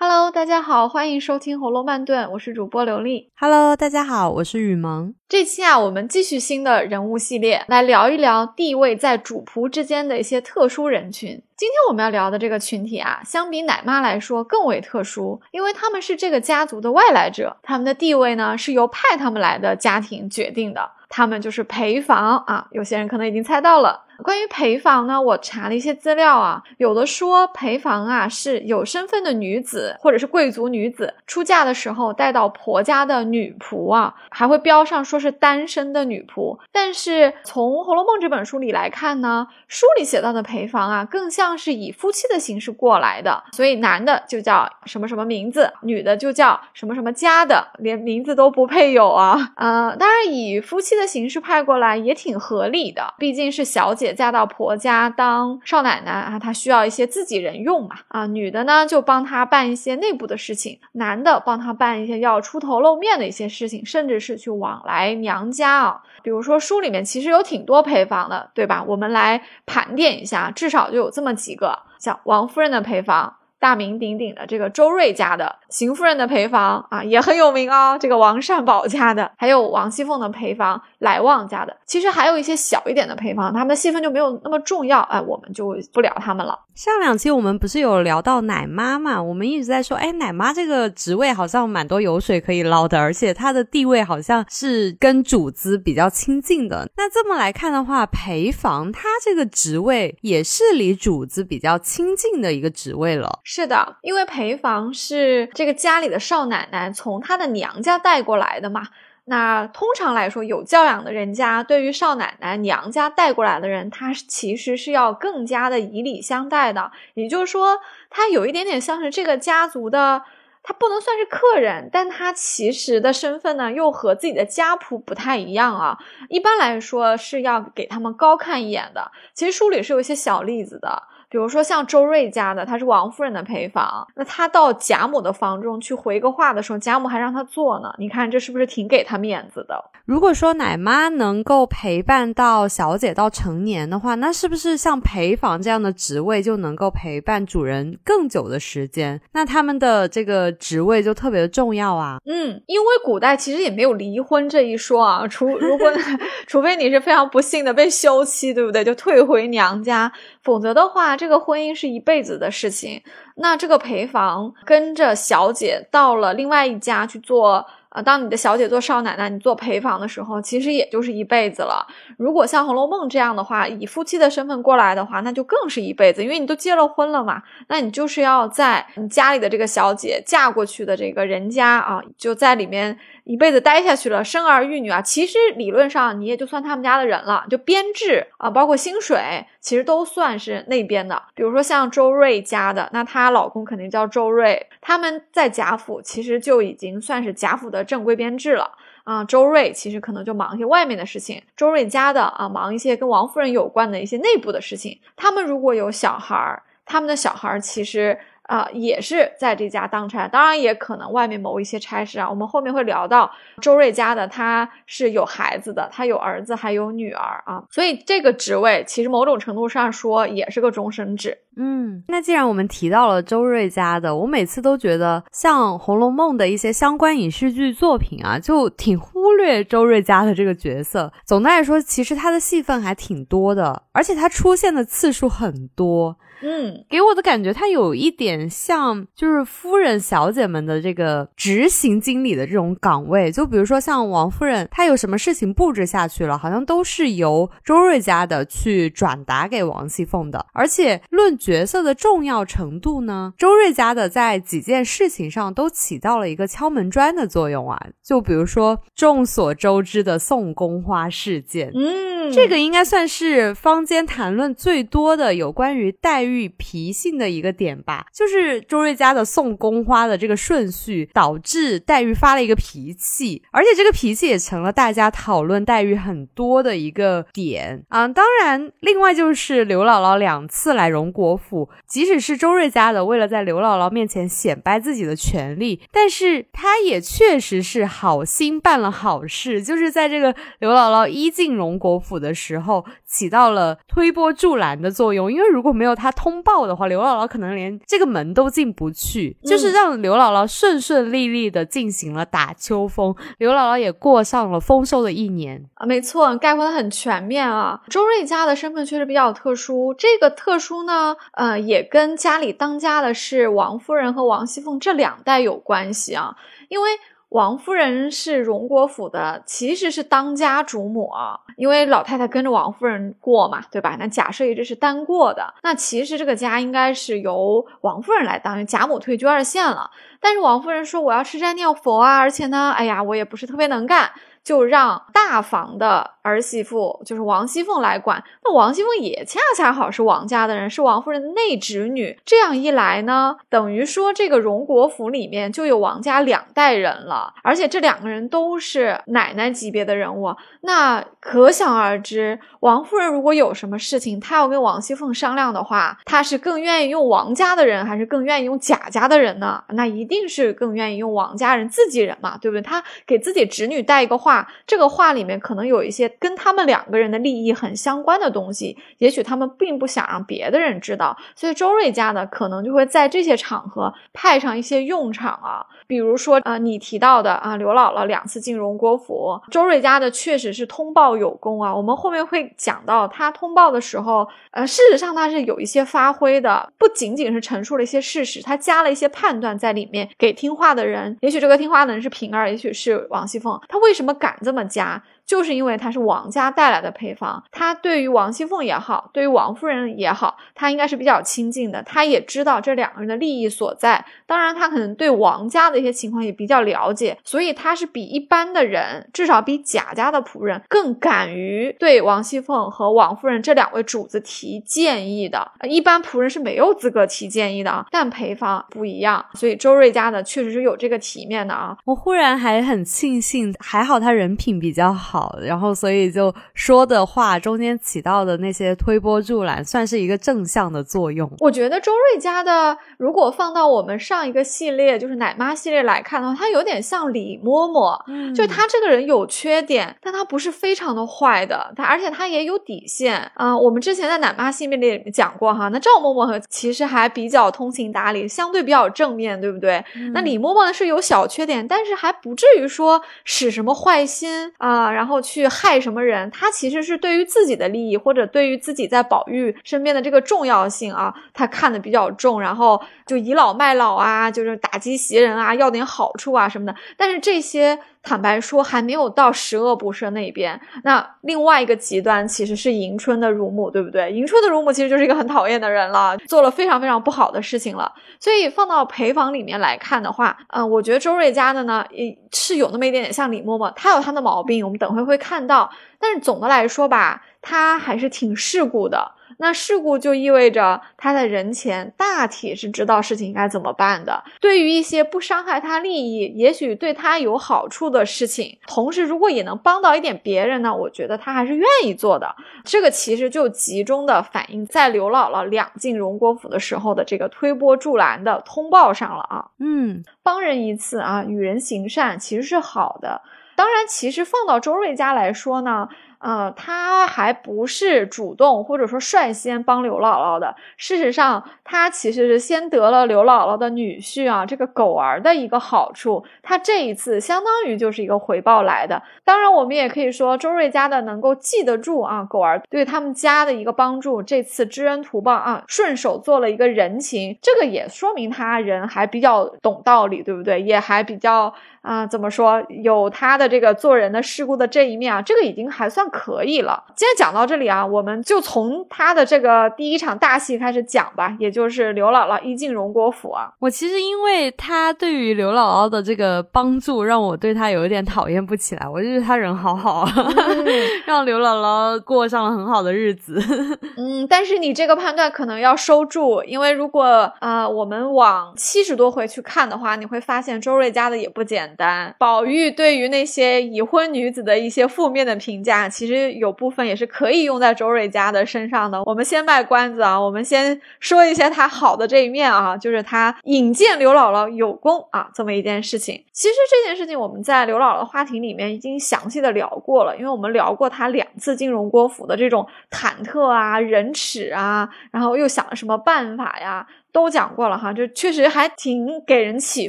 Hello，大家好，欢迎收听《红楼慢炖》，我是主播刘丽。Hello，大家好，我是雨萌。这期啊，我们继续新的人物系列，来聊一聊地位在主仆之间的一些特殊人群。今天我们要聊的这个群体啊，相比奶妈来说更为特殊，因为他们是这个家族的外来者，他们的地位呢是由派他们来的家庭决定的，他们就是陪房啊。有些人可能已经猜到了。关于陪房呢，我查了一些资料啊，有的说陪房啊是有身份的女子或者是贵族女子出嫁的时候带到婆家的女仆啊，还会标上说是单身的女仆。但是从《红楼梦》这本书里来看呢，书里写到的陪房啊，更像是以夫妻的形式过来的，所以男的就叫什么什么名字，女的就叫什么什么家的，连名字都不配有啊。呃，当然以夫妻的形式派过来也挺合理的，毕竟是小姐。嫁到婆家当少奶奶啊，她需要一些自己人用嘛啊，女的呢就帮她办一些内部的事情，男的帮她办一些要出头露面的一些事情，甚至是去往来娘家啊。比如说书里面其实有挺多陪房的，对吧？我们来盘点一下，至少就有这么几个，像王夫人的陪房。大名鼎鼎的这个周瑞家的邢夫人的陪房啊，也很有名啊。这个王善保家的，还有王熙凤的陪房来旺家的，其实还有一些小一点的陪房，他们的戏份就没有那么重要，哎，我们就不聊他们了。上两期我们不是有聊到奶妈嘛？我们一直在说，哎，奶妈这个职位好像蛮多油水可以捞的，而且她的地位好像是跟主子比较亲近的。那这么来看的话，陪房她这个职位也是离主子比较亲近的一个职位了。是的，因为陪房是这个家里的少奶奶从她的娘家带过来的嘛。那通常来说，有教养的人家对于少奶奶娘家带过来的人，他其实是要更加的以礼相待的。也就是说，他有一点点像是这个家族的，他不能算是客人，但他其实的身份呢，又和自己的家仆不太一样啊。一般来说是要给他们高看一眼的。其实书里是有一些小例子的。比如说像周瑞家的，他是王夫人的陪房，那他到贾母的房中去回个话的时候，贾母还让他坐呢。你看这是不是挺给他面子的？如果说奶妈能够陪伴到小姐到成年的话，那是不是像陪房这样的职位就能够陪伴主人更久的时间？那他们的这个职位就特别的重要啊。嗯，因为古代其实也没有离婚这一说啊，除如果 除非你是非常不幸的被休妻，对不对？就退回娘家，否则的话。这个婚姻是一辈子的事情，那这个陪房跟着小姐到了另外一家去做，啊，当你的小姐做少奶奶，你做陪房的时候，其实也就是一辈子了。如果像《红楼梦》这样的话，以夫妻的身份过来的话，那就更是一辈子，因为你都结了婚了嘛，那你就是要在你家里的这个小姐嫁过去的这个人家啊，就在里面。一辈子待下去了，生儿育女啊，其实理论上你也就算他们家的人了，就编制啊，包括薪水，其实都算是那边的。比如说像周瑞家的，那她老公肯定叫周瑞，他们在贾府其实就已经算是贾府的正规编制了啊。周瑞其实可能就忙一些外面的事情，周瑞家的啊，忙一些跟王夫人有关的一些内部的事情。他们如果有小孩儿，他们的小孩儿其实。啊，也是在这家当差，当然也可能外面某一些差事啊。我们后面会聊到周瑞家的，他是有孩子的，他有儿子还有女儿啊，所以这个职位其实某种程度上说也是个终身制。嗯，那既然我们提到了周瑞家的，我每次都觉得像《红楼梦》的一些相关影视剧作品啊，就挺忽略周瑞家的这个角色。总的来说，其实他的戏份还挺多的，而且他出现的次数很多。嗯，给我的感觉，他有一点像，就是夫人小姐们的这个执行经理的这种岗位。就比如说像王夫人，她有什么事情布置下去了，好像都是由周瑞家的去转达给王熙凤的。而且论角色的重要程度呢，周瑞家的在几件事情上都起到了一个敲门砖的作用啊。就比如说众所周知的送宫花事件，嗯，这个应该算是坊间谈论最多的有关于黛玉。玉脾性的一个点吧，就是周瑞家的送宫花的这个顺序，导致黛玉发了一个脾气，而且这个脾气也成了大家讨论黛玉很多的一个点啊。当然，另外就是刘姥姥两次来荣国府，即使是周瑞家的，为了在刘姥姥面前显摆自己的权利，但是他也确实是好心办了好事，就是在这个刘姥姥一进荣国府的时候，起到了推波助澜的作用。因为如果没有她通报的话，刘姥姥可能连这个门都进不去，就是让刘姥姥顺顺利利的进行了打秋风，刘姥姥也过上了丰收的一年啊。没错，概括的很全面啊。周瑞家的身份确实比较特殊，这个特殊呢，呃，也跟家里当家的是王夫人和王熙凤这两代有关系啊，因为。王夫人是荣国府的，其实是当家主母啊，因为老太太跟着王夫人过嘛，对吧？那假设一直是单过的，那其实这个家应该是由王夫人来当，贾母退居二线了。但是王夫人说我要吃斋念佛啊，而且呢，哎呀，我也不是特别能干。就让大房的儿媳妇，就是王熙凤来管。那王熙凤也恰恰好是王家的人，是王夫人的内侄女。这样一来呢，等于说这个荣国府里面就有王家两代人了，而且这两个人都是奶奶级别的人物。那可想而知，王夫人如果有什么事情，她要跟王熙凤商量的话，她是更愿意用王家的人，还是更愿意用贾家的人呢？那一定是更愿意用王家人自己人嘛，对不对？她给自己侄女带一个话。这个话里面可能有一些跟他们两个人的利益很相关的东西，也许他们并不想让别的人知道，所以周瑞家呢，可能就会在这些场合派上一些用场啊。比如说啊，你提到的啊，刘姥姥两次进荣国府，周瑞家的确实是通报有功啊。我们后面会讲到，他通报的时候，呃，事实上他是有一些发挥的，不仅仅是陈述了一些事实，他加了一些判断在里面，给听话的人。也许这个听话的人是平儿，也许是王熙凤，他为什么敢这么加？就是因为他是王家带来的配方，他对于王熙凤也好，对于王夫人也好，他应该是比较亲近的。他也知道这两个人的利益所在，当然他可能对王家的一些情况也比较了解，所以他是比一般的人，至少比贾家的仆人更敢于对王熙凤和王夫人这两位主子提建议的。一般仆人是没有资格提建议的啊，但陪房不一样，所以周瑞家的确实是有这个体面的啊。我忽然还很庆幸，还好他人品比较好。好，然后所以就说的话中间起到的那些推波助澜，算是一个正向的作用。我觉得周瑞家的，如果放到我们上一个系列，就是奶妈系列来看的话，她有点像李嬷嬷，就她这个人有缺点，但她不是非常的坏的，她而且她也有底线啊。我们之前在奶妈系列里讲过哈，那赵嬷嬷和其实还比较通情达理，相对比较正面对不对？那李嬷嬷呢是有小缺点，但是还不至于说使什么坏心啊，然后。然后去害什么人？他其实是对于自己的利益，或者对于自己在宝玉身边的这个重要性啊，他看的比较重。然后就倚老卖老啊，就是打击袭人啊，要点好处啊什么的。但是这些。坦白说，还没有到十恶不赦那边。那另外一个极端其实是迎春的乳母，对不对？迎春的乳母其实就是一个很讨厌的人了，做了非常非常不好的事情了。所以放到陪房里面来看的话，嗯，我觉得周瑞家的呢，也是有那么一点点像李嬷嬷，她有她的毛病，我们等会会看到。但是总的来说吧，她还是挺世故的。那事故就意味着他在人前大体是知道事情应该怎么办的。对于一些不伤害他利益，也许对他有好处的事情，同时如果也能帮到一点别人呢，我觉得他还是愿意做的。这个其实就集中的反映在刘姥姥两进荣国府的时候的这个推波助澜的通报上了啊。嗯，帮人一次啊，与人行善其实是好的。当然，其实放到周瑞家来说呢。呃，他还不是主动或者说率先帮刘姥姥的。事实上，他其实是先得了刘姥姥的女婿啊，这个狗儿的一个好处。他这一次相当于就是一个回报来的。当然，我们也可以说周瑞家的能够记得住啊，狗儿对他们家的一个帮助，这次知恩图报啊，顺手做了一个人情，这个也说明他人还比较懂道理，对不对？也还比较。啊，怎么说有他的这个做人的世故的这一面啊，这个已经还算可以了。今天讲到这里啊，我们就从他的这个第一场大戏开始讲吧，也就是刘姥姥一进荣国府啊。我其实因为他对于刘姥姥的这个帮助，让我对他有一点讨厌不起来。我就觉得他人好好，让刘姥姥过上了很好的日子。嗯，但是你这个判断可能要收住，因为如果啊，我们往七十多回去看的话，你会发现周瑞家的也不简。简单。宝玉对于那些已婚女子的一些负面的评价，其实有部分也是可以用在周瑞家的身上的。我们先卖关子啊，我们先说一些他好的这一面啊，就是他引荐刘姥姥有功啊，这么一件事情。其实这件事情我们在刘姥姥花亭里面已经详细的聊过了，因为我们聊过他两次进荣国府的这种忐忑啊、忍耻啊，然后又想了什么办法呀。都讲过了哈，就确实还挺给人启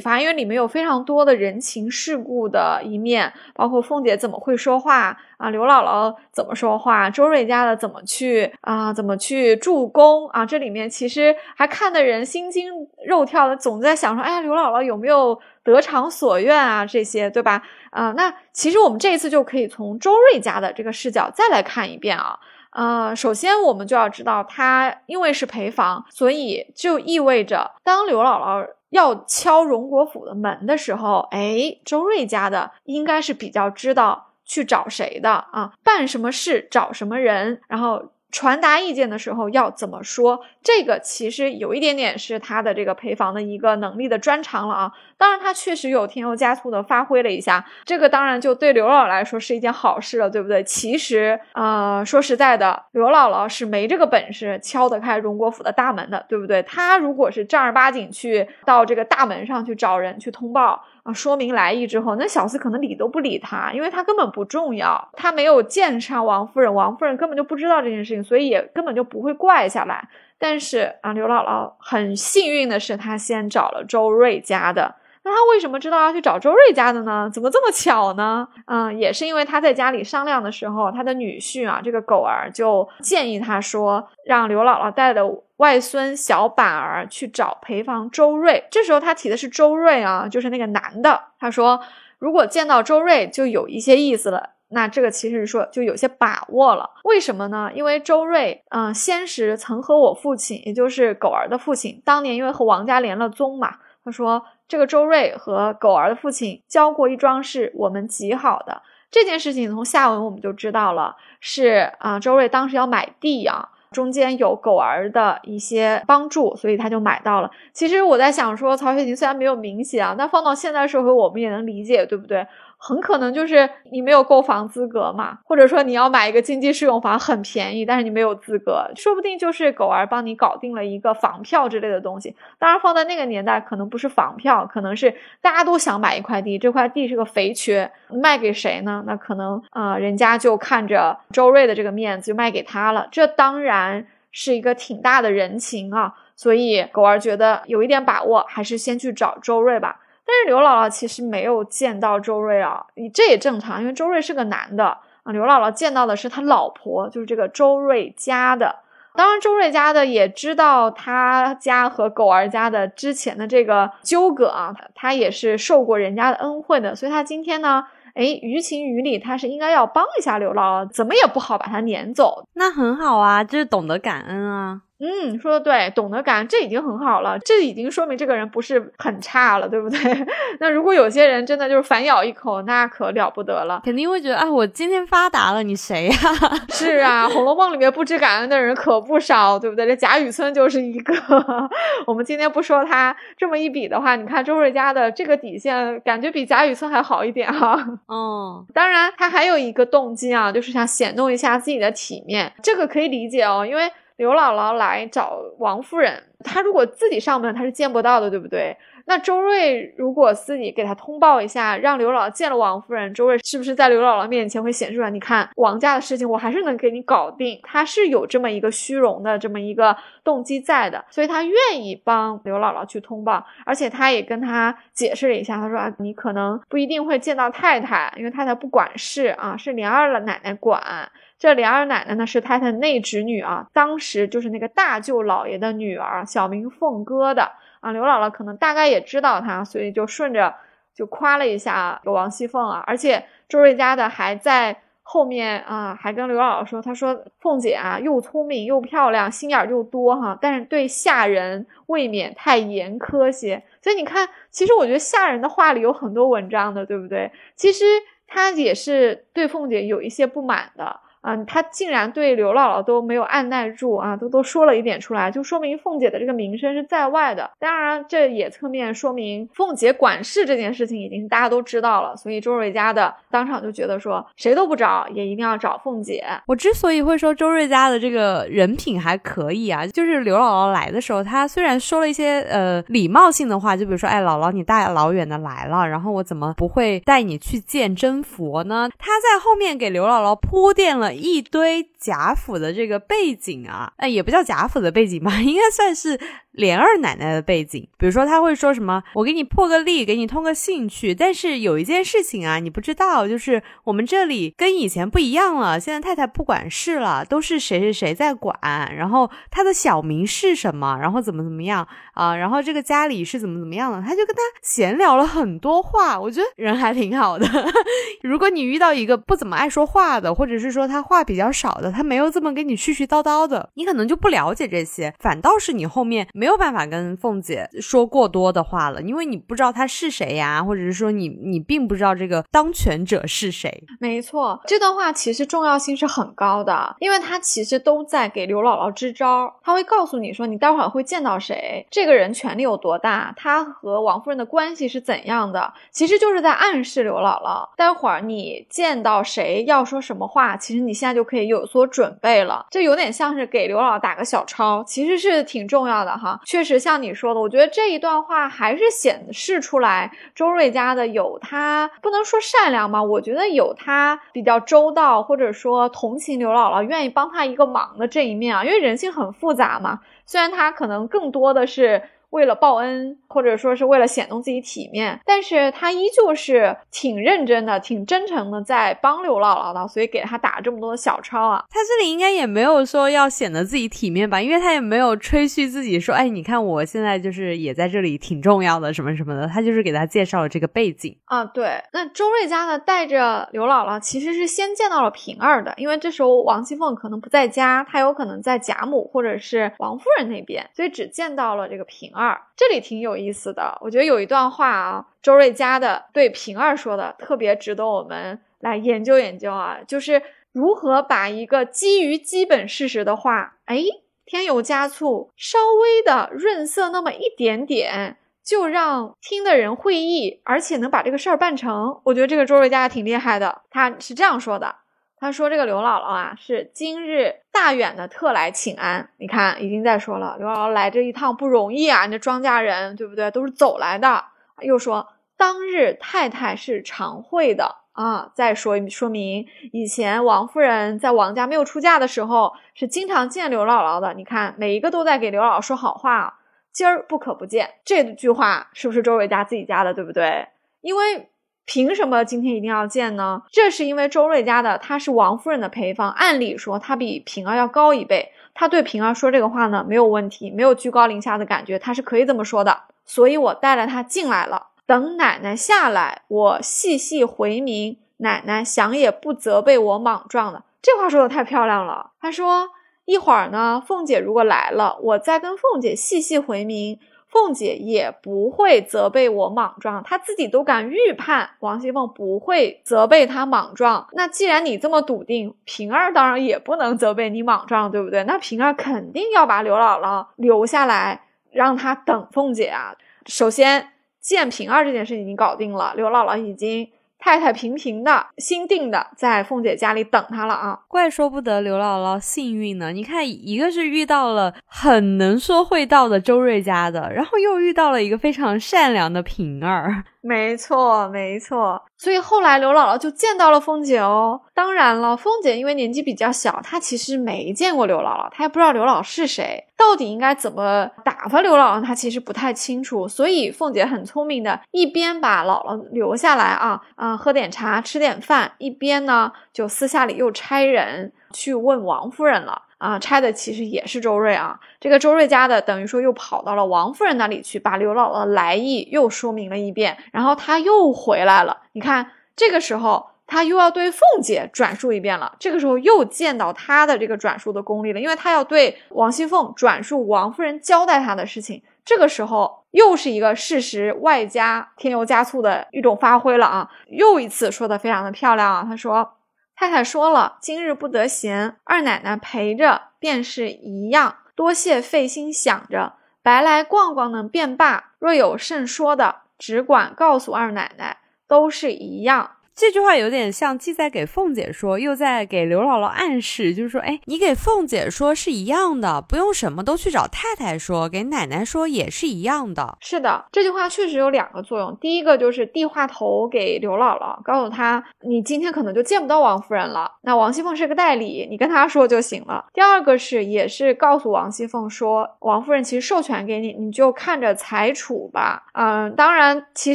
发，因为里面有非常多的人情世故的一面，包括凤姐怎么会说话啊，刘姥姥怎么说话，周瑞家的怎么去啊，怎么去助攻啊，这里面其实还看得人心惊肉跳的，总在想说，哎呀，刘姥姥有没有得偿所愿啊，这些对吧？啊，那其实我们这一次就可以从周瑞家的这个视角再来看一遍啊。呃，首先我们就要知道，他因为是陪房，所以就意味着当刘姥姥要敲荣国府的门的时候，哎，周瑞家的应该是比较知道去找谁的啊，办什么事找什么人，然后。传达意见的时候要怎么说？这个其实有一点点是他的这个陪房的一个能力的专长了啊。当然，他确实有添油加醋的发挥了一下，这个当然就对刘姥姥来说是一件好事了，对不对？其实，呃，说实在的，刘姥姥是没这个本事敲得开荣国府的大门的，对不对？她如果是正儿八经去到这个大门上去找人去通报。啊，说明来意之后，那小厮可能理都不理他，因为他根本不重要，他没有见上王夫人，王夫人根本就不知道这件事情，所以也根本就不会怪下来。但是啊，刘姥姥很幸运的是，她先找了周瑞家的。那他为什么知道要去找周瑞家的呢？怎么这么巧呢？嗯，也是因为他在家里商量的时候，他的女婿啊，这个狗儿就建议他说，让刘姥姥带的外孙小板儿去找陪房周瑞。这时候他提的是周瑞啊，就是那个男的。他说，如果见到周瑞，就有一些意思了。那这个其实说就有些把握了。为什么呢？因为周瑞，嗯，先时曾和我父亲，也就是狗儿的父亲，当年因为和王家连了宗嘛，他说。这个周瑞和狗儿的父亲交过一桩事，我们极好的这件事情，从下文我们就知道了，是啊，周瑞当时要买地啊，中间有狗儿的一些帮助，所以他就买到了。其实我在想说，曹雪芹虽然没有明写啊，但放到现代社会，我们也能理解，对不对？很可能就是你没有购房资格嘛，或者说你要买一个经济适用房很便宜，但是你没有资格，说不定就是狗儿帮你搞定了一个房票之类的东西。当然放在那个年代，可能不是房票，可能是大家都想买一块地，这块地是个肥缺，卖给谁呢？那可能啊，人家就看着周瑞的这个面子就卖给他了，这当然是一个挺大的人情啊。所以狗儿觉得有一点把握，还是先去找周瑞吧。但是刘姥姥其实没有见到周瑞啊，你这也正常，因为周瑞是个男的啊。刘姥姥见到的是他老婆，就是这个周瑞家的。当然，周瑞家的也知道他家和狗儿家的之前的这个纠葛啊，他也是受过人家的恩惠的，所以他今天呢，哎，于情于理，他是应该要帮一下刘姥姥，怎么也不好把他撵走。那很好啊，就是懂得感恩啊。嗯，说的对，懂得感恩，这已经很好了，这已经说明这个人不是很差了，对不对？那如果有些人真的就是反咬一口，那可了不得了，肯定会觉得啊，我今天发达了，你谁呀？是啊，《红楼梦》里面不知感恩的人可不少，对不对？这贾雨村就是一个。我们今天不说他，这么一比的话，你看周瑞家的这个底线，感觉比贾雨村还好一点哈。嗯，当然他还有一个动机啊，就是想显露一下自己的体面，这个可以理解哦，因为。刘姥姥来找王夫人，她如果自己上门，她是见不到的，对不对？那周瑞如果自己给她通报一下，让刘姥姥见了王夫人，周瑞是不是在刘姥姥面前会显出来？你看王家的事情，我还是能给你搞定。他是有这么一个虚荣的这么一个动机在的，所以他愿意帮刘姥姥去通报，而且他也跟他解释了一下，他说啊，你可能不一定会见到太太，因为太太不管事啊，是莲二奶奶管。这莲二奶奶呢是太太内侄女啊，当时就是那个大舅老爷的女儿，小名凤哥的啊。刘姥姥可能大概也知道她，所以就顺着就夸了一下王熙凤啊。而且周瑞家的还在后面啊，还跟刘姥姥说，他说凤姐啊又聪明又漂亮，心眼又多哈，但是对下人未免太严苛些。所以你看，其实我觉得下人的话里有很多文章的，对不对？其实他也是对凤姐有一些不满的。嗯，他竟然对刘姥姥都没有按耐住啊，都都说了一点出来，就说明凤姐的这个名声是在外的。当然，这也侧面说明凤姐管事这件事情已经大家都知道了，所以周瑞家的当场就觉得说，谁都不找，也一定要找凤姐。我之所以会说周瑞家的这个人品还可以啊，就是刘姥姥来的时候，她虽然说了一些呃礼貌性的话，就比如说，哎，姥姥你大老远的来了，然后我怎么不会带你去见真佛呢？她在后面给刘姥姥铺垫了。一堆贾府的这个背景啊，哎，也不叫贾府的背景吧，应该算是。莲二奶奶的背景，比如说他会说什么，我给你破个例，给你通个兴趣。但是有一件事情啊，你不知道，就是我们这里跟以前不一样了，现在太太不管事了，都是谁谁谁在管。然后他的小名是什么？然后怎么怎么样啊？然后这个家里是怎么怎么样的？他就跟他闲聊了很多话，我觉得人还挺好的。如果你遇到一个不怎么爱说话的，或者是说他话比较少的，他没有这么跟你絮絮叨叨的，你可能就不了解这些，反倒是你后面。没有办法跟凤姐说过多的话了，因为你不知道她是谁呀，或者是说你你并不知道这个当权者是谁。没错，这段话其实重要性是很高的，因为他其实都在给刘姥姥支招。他会告诉你说，你待会儿会见到谁，这个个人权力有多大，他和王夫人的关系是怎样的，其实就是在暗示刘姥姥，待会儿你见到谁要说什么话，其实你现在就可以有所准备了。这有点像是给刘姥姥打个小抄，其实是挺重要的哈。确实像你说的，我觉得这一段话还是显示出来周瑞家的有他不能说善良吧，我觉得有他比较周到，或者说同情刘姥姥，愿意帮他一个忙的这一面啊。因为人性很复杂嘛，虽然它可能更多的是。为了报恩，或者说是为了显动自己体面，但是他依旧是挺认真的、挺真诚的，在帮刘姥姥的，所以给他打这么多的小抄啊。他这里应该也没有说要显得自己体面吧，因为他也没有吹嘘自己说，哎，你看我现在就是也在这里挺重要的，什么什么的。他就是给他介绍了这个背景啊。对，那周瑞家呢，带着刘姥姥其实是先见到了平儿的，因为这时候王熙凤可能不在家，她有可能在贾母或者是王夫人那边，所以只见到了这个平儿。二这里挺有意思的，我觉得有一段话啊，周瑞家的对平儿说的特别值得我们来研究研究啊，就是如何把一个基于基本事实的话，哎，添油加醋，稍微的润色那么一点点，就让听的人会意，而且能把这个事儿办成。我觉得这个周瑞家挺厉害的，他是这样说的。他说：“这个刘姥姥啊，是今日大远的特来请安。你看，已经在说了，刘姥姥来这一趟不容易啊，你这庄稼人对不对？都是走来的。又说当日太太是常会的啊，再说说明以前王夫人在王家没有出嫁的时候，是经常见刘姥姥的。你看，每一个都在给刘姥姥说好话。今儿不可不见。这句话是不是周瑞家自己家的，对不对？因为。”凭什么今天一定要见呢？这是因为周瑞家的她是王夫人的陪房，按理说她比平儿要高一辈，她对平儿说这个话呢没有问题，没有居高临下的感觉，她是可以这么说的。所以我带了她进来了，等奶奶下来，我细细回明，奶奶想也不责备我莽撞了。这话说的太漂亮了。他说一会儿呢，凤姐如果来了，我再跟凤姐细细回明。凤姐也不会责备我莽撞，她自己都敢预判王熙凤不会责备她莽撞。那既然你这么笃定，平儿当然也不能责备你莽撞，对不对？那平儿肯定要把刘姥姥留下来，让她等凤姐啊。首先见平儿这件事已经搞定了，刘姥姥已经。太太平平的心定的在凤姐家里等她了啊，怪说不得刘姥姥幸运呢。你看，一个是遇到了很能说会道的周瑞家的，然后又遇到了一个非常善良的平儿。没错，没错。所以后来刘姥姥就见到了凤姐哦。当然了，凤姐因为年纪比较小，她其实没见过刘姥姥，她也不知道刘姥姥是谁，到底应该怎么打发刘姥姥，她其实不太清楚。所以凤姐很聪明的，一边把姥姥留下来啊啊喝点茶吃点饭，一边呢就私下里又差人去问王夫人了。啊，拆的其实也是周瑞啊，这个周瑞家的等于说又跑到了王夫人那里去，把刘姥姥的来意又说明了一遍，然后他又回来了。你看，这个时候他又要对凤姐转述一遍了，这个时候又见到他的这个转述的功力了，因为他要对王熙凤转述王夫人交代他的事情，这个时候又是一个事实外加添油加醋的一种发挥了啊，又一次说的非常的漂亮啊，他说。太太说了，今日不得闲，二奶奶陪着便是一样。多谢费心想着，白来逛逛呢便罢。若有甚说的，只管告诉二奶奶，都是一样。这句话有点像既在给凤姐说，又在给刘姥姥暗示，就是说，哎，你给凤姐说是一样的，不用什么都去找太太说，给奶奶说也是一样的。是的，这句话确实有两个作用。第一个就是递话头给刘姥姥，告诉她你今天可能就见不到王夫人了。那王熙凤是个代理，你跟她说就行了。第二个是也是告诉王熙凤说，王夫人其实授权给你，你就看着裁处吧。嗯，当然，其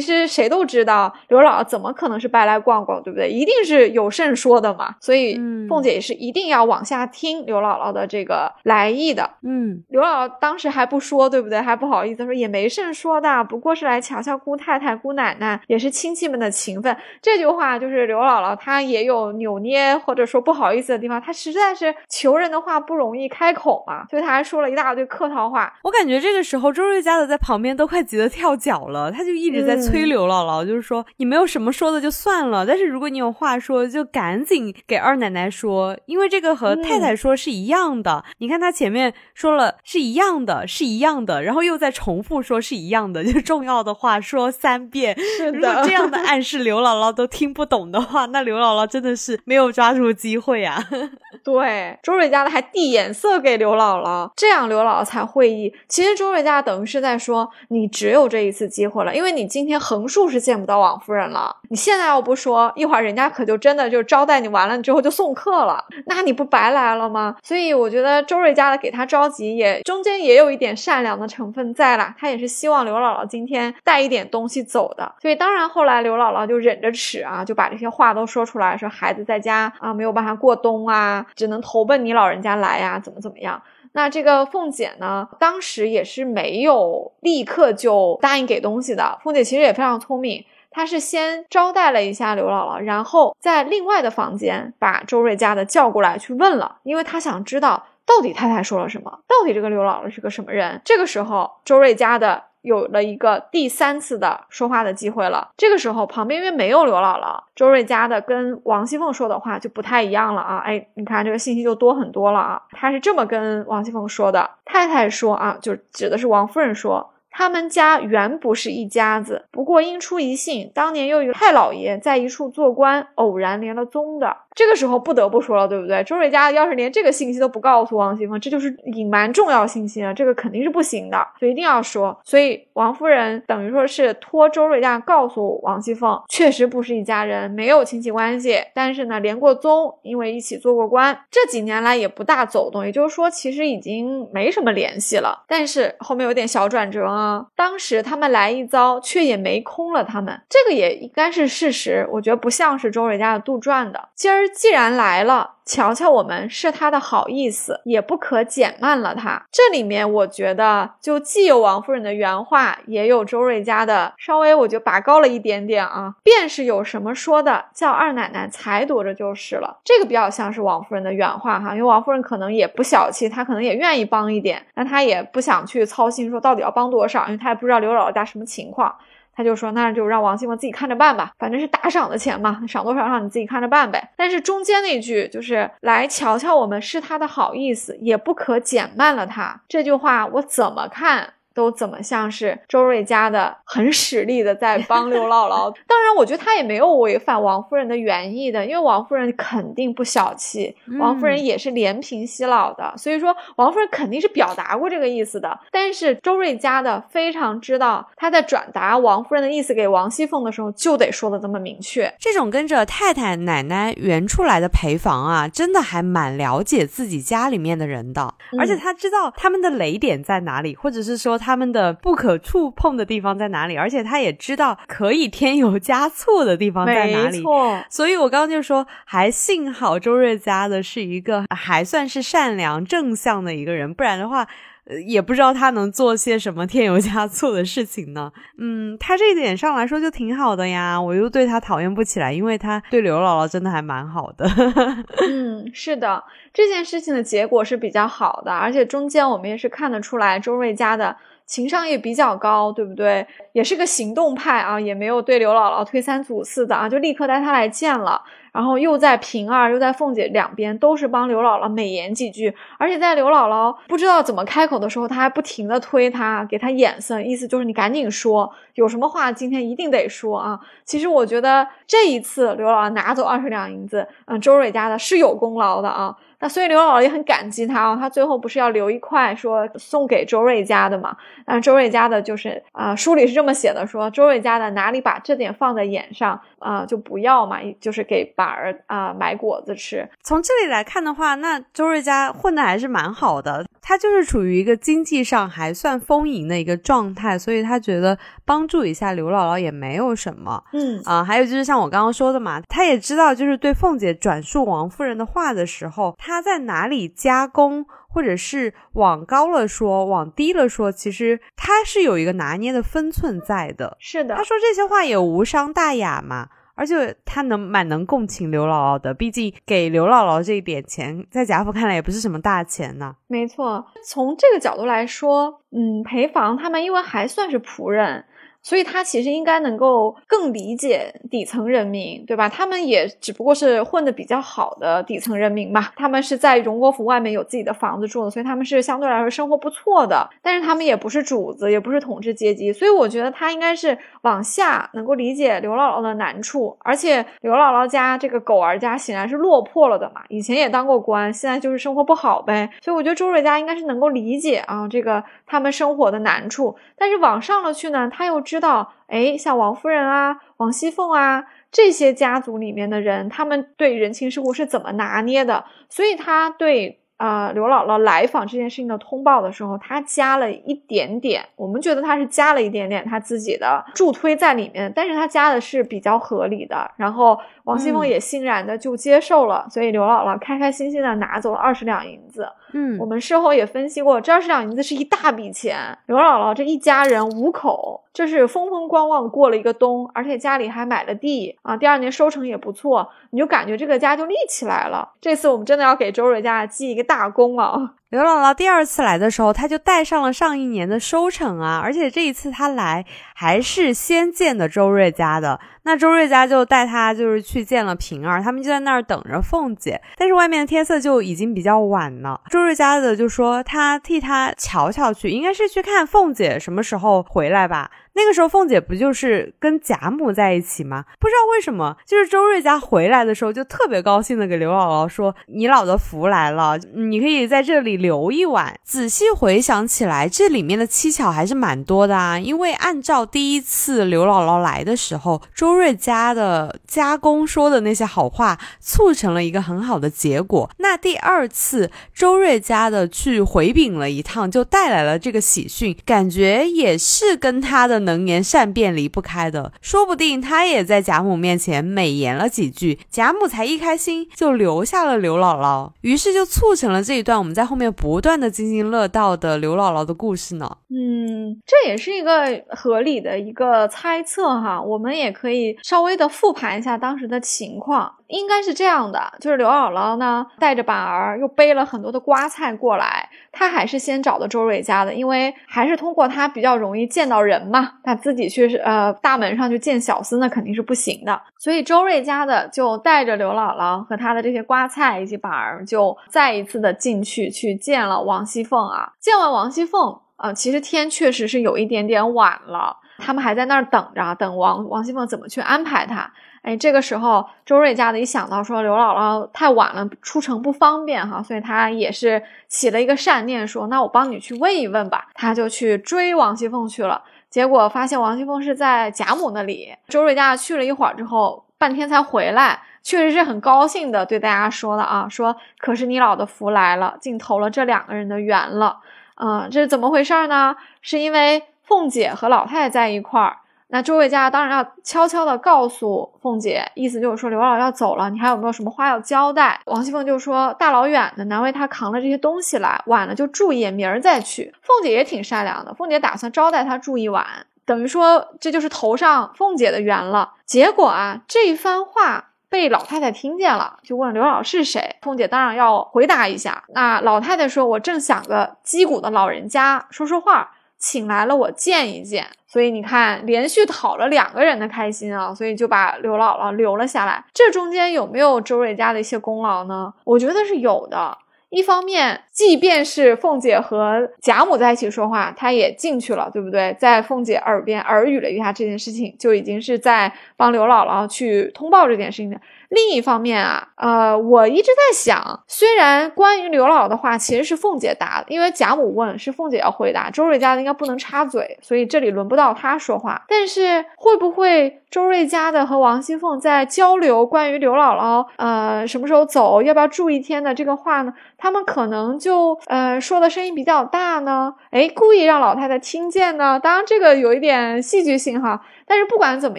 实谁都知道刘姥姥怎么可能是白来逛。对不对？一定是有甚说的嘛，所以凤姐也是一定要往下听刘姥姥的这个来意的。嗯，刘姥姥当时还不说，对不对？还不好意思说，也没甚说的，不过是来瞧瞧姑太太、姑奶奶，也是亲戚们的情分。这句话就是刘姥姥她也有扭捏或者说不好意思的地方，她实在是求人的话不容易开口嘛，所以她还说了一大堆客套话。我感觉这个时候周瑞家的在旁边都快急得跳脚了，他就一直在催刘姥姥，就是说你没有什么说的就算了。但是如果你有话说，就赶紧给二奶奶说，因为这个和太太说是一样的。你看他前面说了是一样的，是一样的，然后又在重复说是一样的，就重要的话说三遍。是的，如果这样的暗示刘姥姥都听不懂的话，那刘姥姥真的是没有抓住机会啊。对，周瑞家的还递眼色给刘姥姥，这样刘姥姥才会意。其实周瑞家等于是在说，你只有这一次机会了，因为你今天横竖是见不到王夫人了。你现在要不说，一会儿人家可就真的就招待你完了之后就送客了，那你不白来了吗？所以我觉得周瑞家的给他着急，也中间也有一点善良的成分在了。他也是希望刘姥姥今天带一点东西走的。所以当然后来刘姥姥就忍着齿啊，就把这些话都说出来，说孩子在家啊没有办法过冬啊。只能投奔你老人家来呀，怎么怎么样？那这个凤姐呢，当时也是没有立刻就答应给东西的。凤姐其实也非常聪明，他是先招待了一下刘姥姥，然后在另外的房间把周瑞家的叫过来去问了，因为他想知道到底太太说了什么，到底这个刘姥姥是个什么人。这个时候，周瑞家的。有了一个第三次的说话的机会了。这个时候，旁边因为没有刘姥姥，周瑞家的跟王熙凤说的话就不太一样了啊！哎，你看这个信息就多很多了啊！他是这么跟王熙凤说的：太太说啊，就指的是王夫人说。他们家原不是一家子，不过因出一姓，当年又与太老爷在一处做官，偶然连了宗的。这个时候不得不说了，对不对？周瑞家要是连这个信息都不告诉王熙凤，这就是隐瞒重要信息啊，这个肯定是不行的，所以一定要说。所以王夫人等于说是托周瑞家告诉王熙凤，确实不是一家人，没有亲戚关系，但是呢，连过宗，因为一起做过官，这几年来也不大走动，也就是说，其实已经没什么联系了。但是后面有点小转折啊。当时他们来一遭，却也没空了他们，这个也应该是事实。我觉得不像是周瑞家的杜撰的。今儿既然来了。瞧瞧，我们是他的好意思，也不可减慢了他。这里面我觉得，就既有王夫人的原话，也有周瑞家的，稍微我就拔高了一点点啊。便是有什么说的，叫二奶奶裁夺着就是了。这个比较像是王夫人的原话哈，因为王夫人可能也不小气，她可能也愿意帮一点，但她也不想去操心说到底要帮多少，因为她也不知道刘姥姥家什么情况。他就说，那就让王熙凤自己看着办吧，反正是打赏的钱嘛，赏多少让你自己看着办呗。但是中间那句就是来瞧瞧我们是他的好意思，也不可减慢了他这句话，我怎么看？都怎么像是周瑞家的很使力的在帮刘姥姥？当然，我觉得他也没有违反王夫人的原意的，因为王夫人肯定不小气，王夫人也是怜贫惜老的，所以说王夫人肯定是表达过这个意思的。但是周瑞家的非常知道，他在转达王夫人的意思给王熙凤的时候，就得说的这么明确。这种跟着太太奶奶原出来的陪房啊，真的还蛮了解自己家里面的人的，而且他知道他们的雷点在哪里，或者是说。他们的不可触碰的地方在哪里？而且他也知道可以添油加醋的地方在哪里。没错，所以我刚刚就说，还幸好周瑞家的是一个还算是善良正向的一个人，不然的话。呃，也不知道他能做些什么添油加醋的事情呢。嗯，他这一点上来说就挺好的呀，我又对他讨厌不起来，因为他对刘姥姥真的还蛮好的。嗯，是的，这件事情的结果是比较好的，而且中间我们也是看得出来周瑞家的情商也比较高，对不对？也是个行动派啊，也没有对刘姥姥推三阻四的啊，就立刻带她来见了。然后又在平儿又在凤姐两边都是帮刘姥姥美言几句，而且在刘姥姥不知道怎么开口的时候，他还不停的推她，给她眼色，意思就是你赶紧说，有什么话今天一定得说啊。其实我觉得这一次刘姥姥拿走二十两银子，嗯，周瑞家的是有功劳的啊。所以刘姥姥也很感激他啊，他最后不是要留一块说送给周瑞家的嘛？但周瑞家的就是啊，书里是这么写的，说周瑞家的哪里把这点放在眼上啊，就不要嘛，就是给板儿啊买果子吃。从这里来看的话，那周瑞家混的还是蛮好的，他就是处于一个经济上还算丰盈的一个状态，所以他觉得帮助一下刘姥姥也没有什么。嗯啊，还有就是像我刚刚说的嘛，他也知道就是对凤姐转述王夫人的话的时候。他在哪里加工，或者是往高了说，往低了说，其实他是有一个拿捏的分寸在的。是的，他说这些话也无伤大雅嘛，而且他能蛮能共情刘姥姥的，毕竟给刘姥姥这一点钱，在贾府看来也不是什么大钱呐。没错，从这个角度来说，嗯，陪房他们因为还算是仆人。所以他其实应该能够更理解底层人民，对吧？他们也只不过是混得比较好的底层人民嘛。他们是在荣国府外面有自己的房子住的，所以他们是相对来说生活不错的。但是他们也不是主子，也不是统治阶级，所以我觉得他应该是往下能够理解刘姥姥的难处。而且刘姥姥家这个狗儿家显然是落魄了的嘛，以前也当过官，现在就是生活不好呗。所以我觉得周瑞家应该是能够理解啊这个他们生活的难处。但是往上了去呢，他又知。知道，哎，像王夫人啊、王熙凤啊这些家族里面的人，他们对人情世故是怎么拿捏的？所以他对。啊，刘姥姥来访这件事情的通报的时候，他加了一点点，我们觉得他是加了一点点他自己的助推在里面，但是他加的是比较合理的。然后王熙凤也欣然的就接受了，所以刘姥姥开开心心的拿走了二十两银子。嗯，我们事后也分析过，这二十两银子是一大笔钱。刘姥姥这一家人五口，这是风风光光过了一个冬，而且家里还买了地啊，第二年收成也不错，你就感觉这个家就立起来了。这次我们真的要给周瑞家记一个。大功啊！刘姥姥第二次来的时候，她就带上了上一年的收成啊，而且这一次她来还是先见的周瑞家的。那周瑞家就带她就是去见了平儿，他们就在那儿等着凤姐。但是外面的天色就已经比较晚了，周瑞家的就说他替她瞧瞧去，应该是去看凤姐什么时候回来吧。那个时候凤姐不就是跟贾母在一起吗？不知道为什么，就是周瑞家回来的时候就特别高兴的给刘姥姥说：“你老的福来了，你可以在这里留一晚。”仔细回想起来，这里面的蹊跷还是蛮多的啊。因为按照第一次刘姥姥来的时候，周瑞家的家公说的那些好话，促成了一个很好的结果。那第二次周瑞家的去回禀了一趟，就带来了这个喜讯，感觉也是跟他的。能言善辩离不开的，说不定他也在贾母面前美言了几句，贾母才一开心就留下了刘姥姥，于是就促成了这一段我们在后面不断的津津乐道的刘姥姥的故事呢。嗯，这也是一个合理的一个猜测哈，我们也可以稍微的复盘一下当时的情况。应该是这样的，就是刘姥姥呢带着板儿又背了很多的瓜菜过来，他还是先找的周瑞家的，因为还是通过他比较容易见到人嘛。他自己去呃大门上去见小厮，那肯定是不行的。所以周瑞家的就带着刘姥姥和她的这些瓜菜以及板儿，就再一次的进去去见了王熙凤啊。见完王熙凤啊，其实天确实是有一点点晚了，他们还在那儿等着，等王王熙凤怎么去安排他。哎，这个时候周瑞家的一想到说刘姥姥太晚了，出城不方便哈，所以他也是起了一个善念，说那我帮你去问一问吧。他就去追王熙凤去了，结果发现王熙凤是在贾母那里。周瑞家去了一会儿之后，半天才回来，确实是很高兴的对大家说的啊，说可是你老的福来了，竟投了这两个人的缘了。嗯，这是怎么回事呢？是因为凤姐和老太太在一块儿。那周瑞家当然要悄悄的告诉凤姐，意思就是说刘姥姥要走了，你还有没有什么话要交代？王熙凤就说大老远的难为她扛了这些东西来，晚了就住一夜，明儿再去。凤姐也挺善良的，凤姐打算招待她住一晚，等于说这就是头上凤姐的缘了。结果啊，这一番话被老太太听见了，就问刘姥姥是谁？凤姐当然要回答一下。那老太太说：“我正想个击鼓的老人家说说话。”请来了我见一见。所以你看，连续讨了两个人的开心啊，所以就把刘姥姥留了下来。这中间有没有周瑞家的一些功劳呢？我觉得是有的。一方面，即便是凤姐和贾母在一起说话，她也进去了，对不对？在凤姐耳边耳语了一下这件事情，就已经是在帮刘姥姥去通报这件事情的。另一方面啊，呃，我一直在想，虽然关于刘姥姥的话其实是凤姐答的，因为贾母问是凤姐要回答，周瑞家的应该不能插嘴，所以这里轮不到她说话。但是会不会周瑞家的和王熙凤在交流关于刘姥姥呃什么时候走，要不要住一天的这个话呢？他们可能就呃说的声音比较大呢，哎，故意让老太太听见呢。当然这个有一点戏剧性哈。但是不管怎么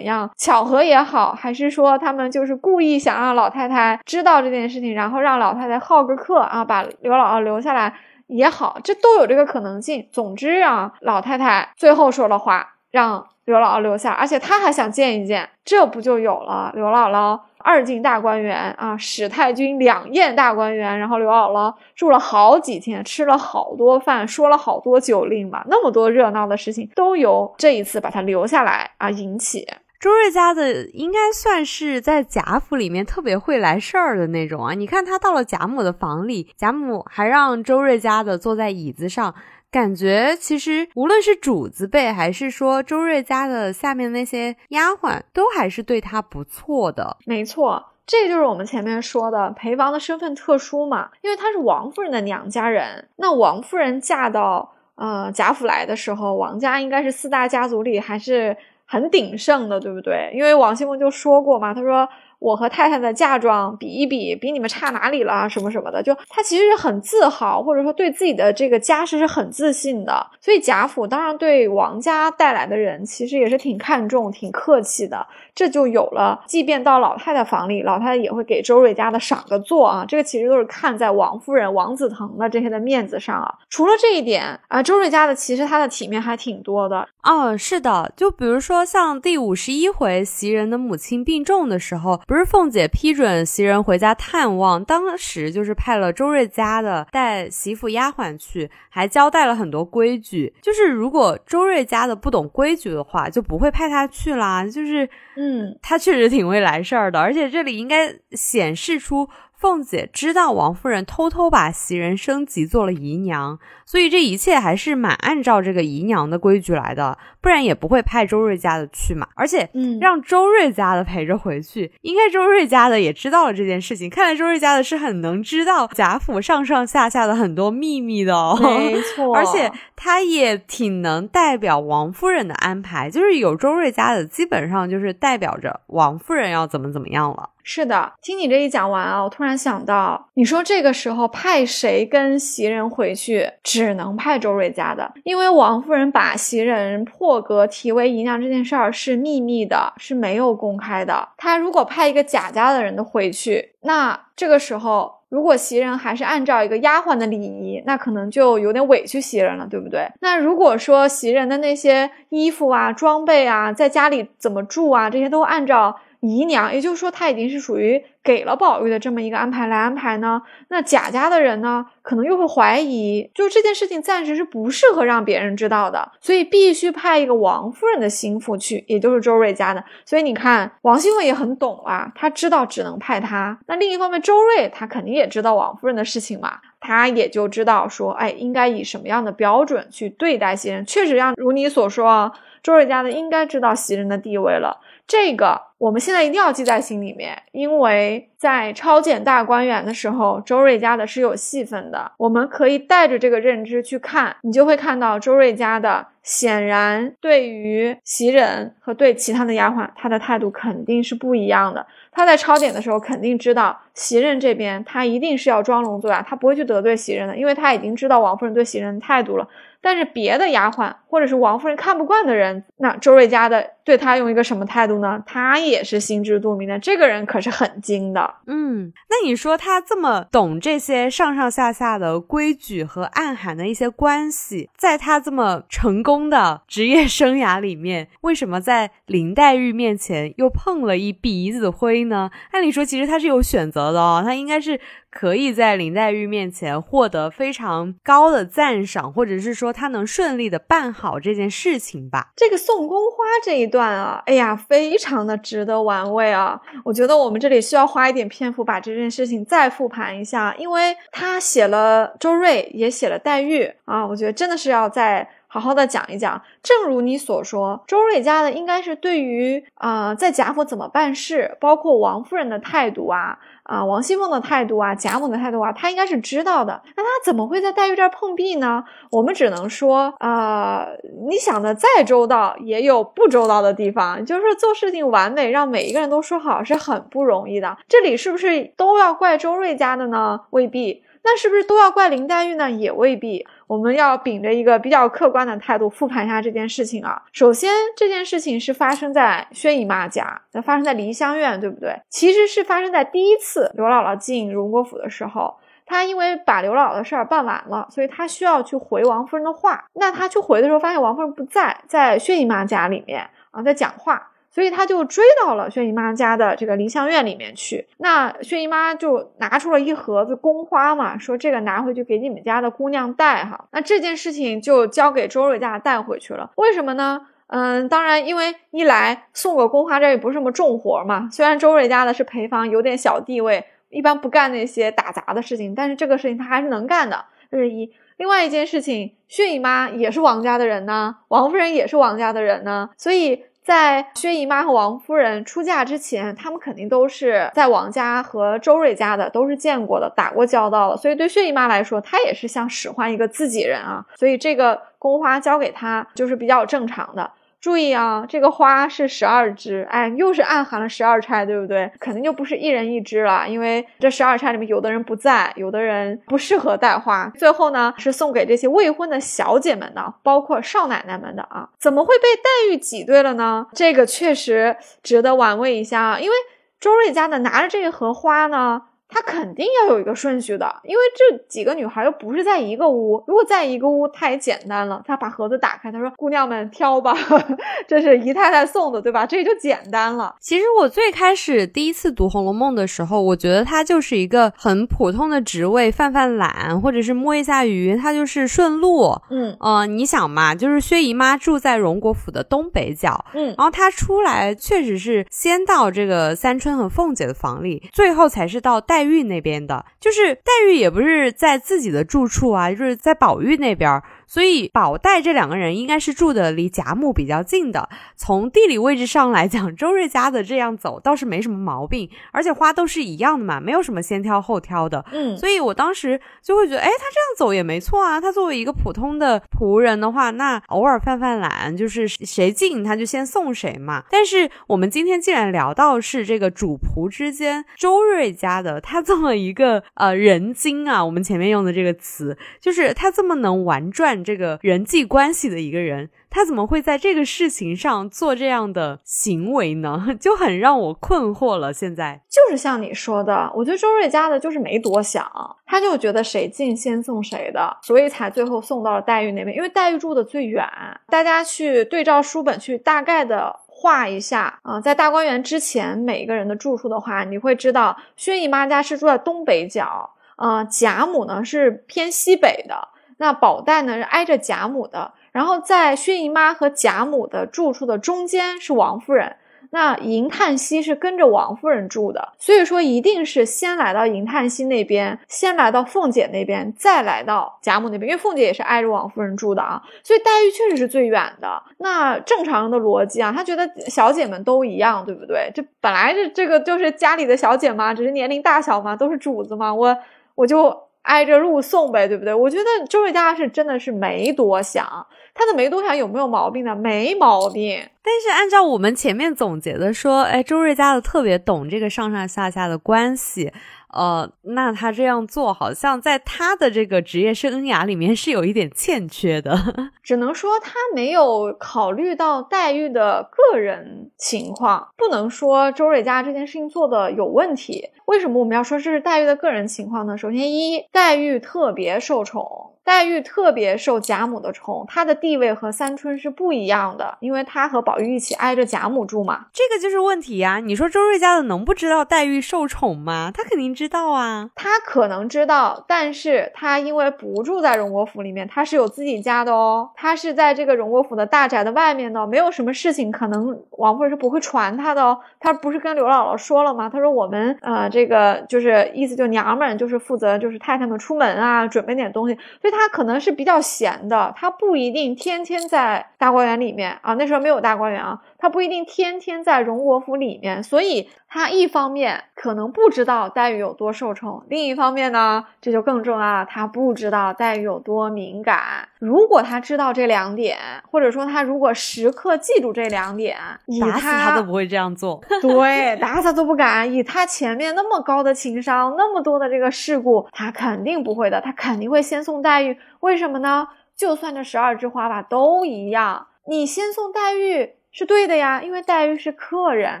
样，巧合也好，还是说他们就是故意想让老太太知道这件事情，然后让老太太好个客啊，把刘姥姥留下来也好，这都有这个可能性。总之啊，老太太最后说了话，让刘姥姥留下，而且她还想见一见，这不就有了刘姥姥。二进大观园啊，史太君两宴大观园，然后刘姥姥住了好几天，吃了好多饭，说了好多酒令吧，那么多热闹的事情都由这一次把他留下来啊引起。周瑞家的应该算是在贾府里面特别会来事儿的那种啊，你看他到了贾母的房里，贾母还让周瑞家的坐在椅子上。感觉其实无论是主子辈，还是说周瑞家的下面那些丫鬟，都还是对她不错的。没错，这就是我们前面说的裴王的身份特殊嘛，因为他是王夫人的娘家人。那王夫人嫁到呃贾府来的时候，王家应该是四大家族里还是很鼎盛的，对不对？因为王熙凤就说过嘛，她说。我和太太的嫁妆比一比，比你们差哪里了？什么什么的，就他其实是很自豪，或者说对自己的这个家世是很自信的。所以贾府当然对王家带来的人，其实也是挺看重、挺客气的。这就有了，即便到老太太房里，老太太也会给周瑞家的赏个座啊。这个其实都是看在王夫人、王子腾的这些的面子上啊。除了这一点啊，周瑞家的其实他的体面还挺多的。哦，是的，就比如说像第五十一回袭人的母亲病重的时候。不是凤姐批准袭人回家探望，当时就是派了周瑞家的带媳妇丫鬟去，还交代了很多规矩。就是如果周瑞家的不懂规矩的话，就不会派他去啦。就是，嗯，嗯他确实挺会来事儿的，而且这里应该显示出。凤姐知道王夫人偷偷把袭人升级做了姨娘，所以这一切还是蛮按照这个姨娘的规矩来的，不然也不会派周瑞家的去嘛。而且，嗯，让周瑞家的陪着回去，应该周瑞家的也知道了这件事情。看来周瑞家的是很能知道贾府上上下下的很多秘密的哦。没错，而且他也挺能代表王夫人的安排，就是有周瑞家的，基本上就是代表着王夫人要怎么怎么样了。是的，听你这一讲完啊，我突然想到，你说这个时候派谁跟袭人回去，只能派周瑞家的，因为王夫人把袭人破格提为姨娘这件事儿是秘密的，是没有公开的。她如果派一个贾家的人的回去，那这个时候如果袭人还是按照一个丫鬟的礼仪，那可能就有点委屈袭人了，对不对？那如果说袭人的那些衣服啊、装备啊，在家里怎么住啊，这些都按照。姨娘，也就是说，她已经是属于给了宝玉的这么一个安排来安排呢。那贾家的人呢，可能又会怀疑，就这件事情暂时是不适合让别人知道的，所以必须派一个王夫人的心腹去，也就是周瑞家的。所以你看，王熙凤也很懂啊，她知道只能派他。那另一方面，周瑞他肯定也知道王夫人的事情嘛，他也就知道说，哎，应该以什么样的标准去对待袭人。确实，让如你所说啊，周瑞家的应该知道袭人的地位了。这个我们现在一定要记在心里面，因为在抄检大观园的时候，周瑞家的是有戏份的。我们可以带着这个认知去看，你就会看到周瑞家的显然对于袭人和对其他的丫鬟，他的态度肯定是不一样的。他在抄检的时候肯定知道袭人这边，他一定是要装聋作哑，他不会去得罪袭人的，因为他已经知道王夫人对袭人的态度了。但是别的丫鬟或者是王夫人看不惯的人，那周瑞家的对他用一个什么态度呢？他也是心知肚明的。这个人可是很精的。嗯，那你说他这么懂这些上上下下的规矩和暗含的一些关系，在他这么成功的职业生涯里面，为什么在林黛玉面前又碰了一鼻子灰呢？按理说，其实他是有选择的哦，他应该是可以在林黛玉面前获得非常高的赞赏，或者是说他能顺利的办好这件事情吧。这个送宫花这一段啊，哎呀，非常的值得玩味啊！我觉得我们这里需要花一点篇幅把这件事情再复盘一下，因为他写了周瑞，也写了黛玉啊，我觉得真的是要在。好好的讲一讲，正如你所说，周瑞家的应该是对于啊，在贾府怎么办事，包括王夫人的态度啊，啊，王熙凤的态度啊，贾母的态度啊，他应该是知道的。那他怎么会在黛玉这儿碰壁呢？我们只能说，啊，你想的再周到，也有不周到的地方。就是做事情完美，让每一个人都说好，是很不容易的。这里是不是都要怪周瑞家的呢？未必。那是不是都要怪林黛玉呢？也未必。我们要秉着一个比较客观的态度复盘一下这件事情啊。首先，这件事情是发生在薛姨妈家，那发生在梨香院，对不对？其实是发生在第一次刘姥姥进荣国府的时候，她因为把刘姥姥的事儿办完了，所以她需要去回王夫人的话。那她去回的时候，发现王夫人不在，在薛姨妈家里面啊，在讲话。所以他就追到了薛姨妈家的这个梨香院里面去。那薛姨妈就拿出了一盒子宫花嘛，说这个拿回去给你们家的姑娘带哈。那这件事情就交给周瑞家带回去了。为什么呢？嗯，当然，因为一来送个宫花这也不是什么重活嘛。虽然周瑞家的是陪房，有点小地位，一般不干那些打杂的事情，但是这个事情他还是能干的。这是一。另外一件事情，薛姨妈也是王家的人呢，王夫人也是王家的人呢，所以。在薛姨妈和王夫人出嫁之前，他们肯定都是在王家和周瑞家的，都是见过的，打过交道的。所以对薛姨妈来说，她也是像使唤一个自己人啊。所以这个宫花交给她就是比较正常的。注意啊，这个花是十二支，哎，又是暗含了十二钗，对不对？肯定就不是一人一支了，因为这十二钗里面有的人不在，有的人不适合带花。最后呢，是送给这些未婚的小姐们的，包括少奶奶们的啊。怎么会被黛玉挤兑了呢？这个确实值得玩味一下啊，因为周瑞家的拿着这一盒花呢。他肯定要有一个顺序的，因为这几个女孩又不是在一个屋。如果在一个屋太简单了。他把盒子打开，他说：“姑娘们挑吧，这是姨太太送的，对吧？这就简单了。”其实我最开始第一次读《红楼梦》的时候，我觉得它就是一个很普通的职位，泛泛懒，或者是摸一下鱼，它就是顺路。嗯呃，你想嘛，就是薛姨妈住在荣国府的东北角，嗯，然后她出来确实是先到这个三春和凤姐的房里，最后才是到黛黛玉那边的。就是黛玉也不是在自己的住处啊，就是在宝玉那边。所以宝黛这两个人应该是住的离贾母比较近的。从地理位置上来讲，周瑞家的这样走倒是没什么毛病，而且花都是一样的嘛，没有什么先挑后挑的。嗯，所以我当时就会觉得，哎，他这样走也没错啊。他作为一个普通的仆人的话，那偶尔犯犯懒，就是谁进他就先送谁嘛。但是我们今天既然聊到是这个主仆之间，周瑞家的他这么一个呃人精啊，我们前面用的这个词，就是他这么能玩转。这个人际关系的一个人，他怎么会在这个事情上做这样的行为呢？就很让我困惑了。现在就是像你说的，我觉得周瑞家的就是没多想，他就觉得谁进先送谁的，所以才最后送到了黛玉那边。因为黛玉住的最远，大家去对照书本去大概的画一下啊，在大观园之前每一个人的住处的话，你会知道薛姨妈家是住在东北角，啊，贾母呢是偏西北的。那宝黛呢是挨着贾母的，然后在薛姨妈和贾母的住处的中间是王夫人，那银叹息是跟着王夫人住的，所以说一定是先来到银叹息那边，先来到凤姐那边，再来到贾母那边，因为凤姐也是挨着王夫人住的啊，所以黛玉确实是最远的。那正常人的逻辑啊，她觉得小姐们都一样，对不对？这本来这这个就是家里的小姐嘛，只是年龄大小嘛，都是主子嘛，我我就。挨着路送呗，对不对？我觉得周瑞家是真的是没多想，他的没多想有没有毛病呢？没毛病。但是按照我们前面总结的说，哎，周瑞家的特别懂这个上上下下的关系。呃，那他这样做好像在他的这个职业生涯里面是有一点欠缺的，只能说他没有考虑到黛玉的个人情况，不能说周瑞家这件事情做的有问题。为什么我们要说这是黛玉的个人情况呢？首先，一，黛玉特别受宠。黛玉特别受贾母的宠，她的地位和三春是不一样的，因为她和宝玉一起挨着贾母住嘛。这个就是问题呀！你说周瑞家的能不知道黛玉受宠吗？他肯定知道啊。他可能知道，但是他因为不住在荣国府里面，他是有自己家的哦。他是在这个荣国府的大宅的外面的，没有什么事情，可能王夫人是不会传他的哦。他不是跟刘姥姥说了吗？他说我们呃，这个就是意思就娘们就是负责就是太太们出门啊，准备点东西，所以他他可能是比较闲的，他不一定天天在大观园里面啊。那时候没有大观园啊，他不一定天天在荣国府里面，所以他一方面可能不知道黛玉有多受宠，另一方面呢，这就更重要了，他不知道黛玉有多敏感。如果他知道这两点，或者说他如果时刻记住这两点，打死他都不会这样做。对，打死都不敢。以他前面那么高的情商，那么多的这个事故，他肯定不会的，他肯定会先送黛玉。为什么呢？就算这十二枝花吧，都一样。你先送黛玉是对的呀，因为黛玉是客人，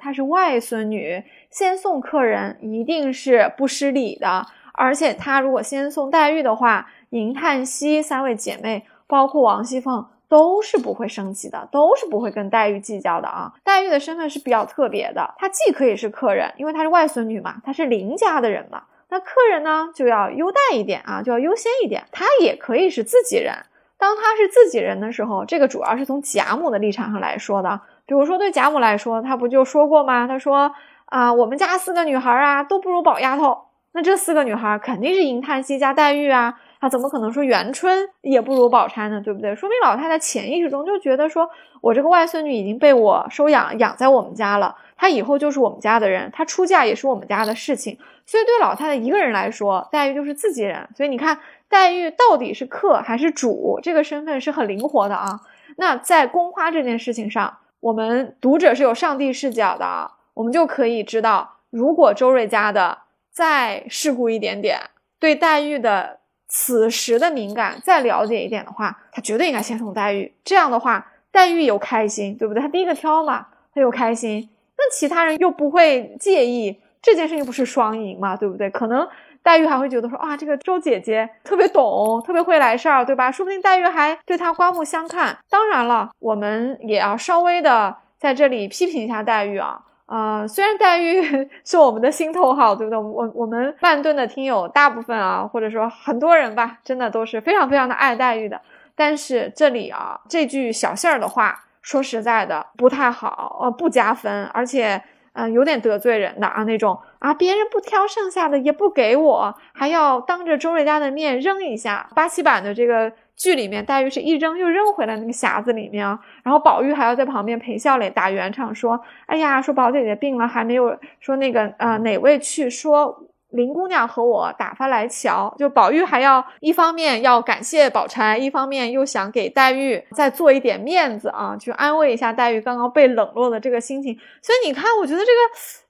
她是外孙女，先送客人一定是不失礼的。而且她如果先送黛玉的话，银叹息三位姐妹，包括王熙凤，都是不会生气的，都是不会跟黛玉计较的啊。黛玉的身份是比较特别的，她既可以是客人，因为她是外孙女嘛，她是林家的人嘛。那客人呢，就要优待一点啊，就要优先一点。她也可以是自己人。当她是自己人的时候，这个主要是从贾母的立场上来说的。比如说对贾母来说，她不就说过吗？她说啊，我们家四个女孩啊，都不如宝丫头。那这四个女孩肯定是银叹息加黛玉啊，她怎么可能说元春也不如宝钗呢？对不对？说明老太太潜意识中就觉得说，我这个外孙女已经被我收养养在我们家了，她以后就是我们家的人，她出嫁也是我们家的事情。所以对老太太一个人来说，黛玉就是自己人。所以你看，黛玉到底是客还是主，这个身份是很灵活的啊。那在宫花这件事情上，我们读者是有上帝视角的啊，我们就可以知道，如果周瑞家的。再世故一点点，对黛玉的此时的敏感再了解一点的话，他绝对应该先宠黛玉。这样的话，黛玉有开心，对不对？他第一个挑嘛，他又开心，那其他人又不会介意，这件事情不是双赢嘛，对不对？可能黛玉还会觉得说啊，这个周姐姐特别懂，特别会来事儿，对吧？说不定黛玉还对她刮目相看。当然了，我们也要稍微的在这里批评一下黛玉啊。啊，虽然黛玉是我们的心头好，对不对？我我们半吨的听友大部分啊，或者说很多人吧，真的都是非常非常的爱黛玉的。但是这里啊，这句小信儿的话，说实在的不太好，呃，不加分，而且嗯，有点得罪人的啊那种啊，别人不挑剩下的也不给我，还要当着周瑞家的面扔一下。八七版的这个。剧里面，黛玉是一扔又扔回来那个匣子里面，然后宝玉还要在旁边陪笑脸打圆场，说：“哎呀，说宝姐姐病了，还没有说那个啊哪位去说。”林姑娘和我打发来瞧，就宝玉还要一方面要感谢宝钗，一方面又想给黛玉再做一点面子啊，去安慰一下黛玉刚刚被冷落的这个心情。所以你看，我觉得这个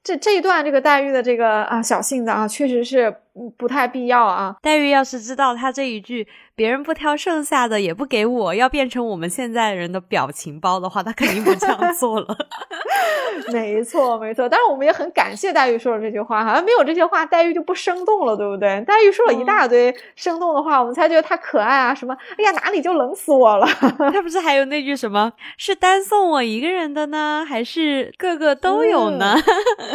这这一段这个黛玉的这个啊小性子啊，确实是不太必要啊。黛玉要是知道他这一句别人不挑剩下的也不给我，要变成我们现在人的表情包的话，他肯定不这样做了。没错，没错。但是我们也很感谢黛玉说了这句话，好像没有这些话，黛玉就不生动了，对不对？黛玉说了一大堆生动的话，我们才觉得她可爱啊。什么？哎呀，哪里就冷死我了？她不是还有那句什么？是单送我一个人的呢，还是个个都有呢？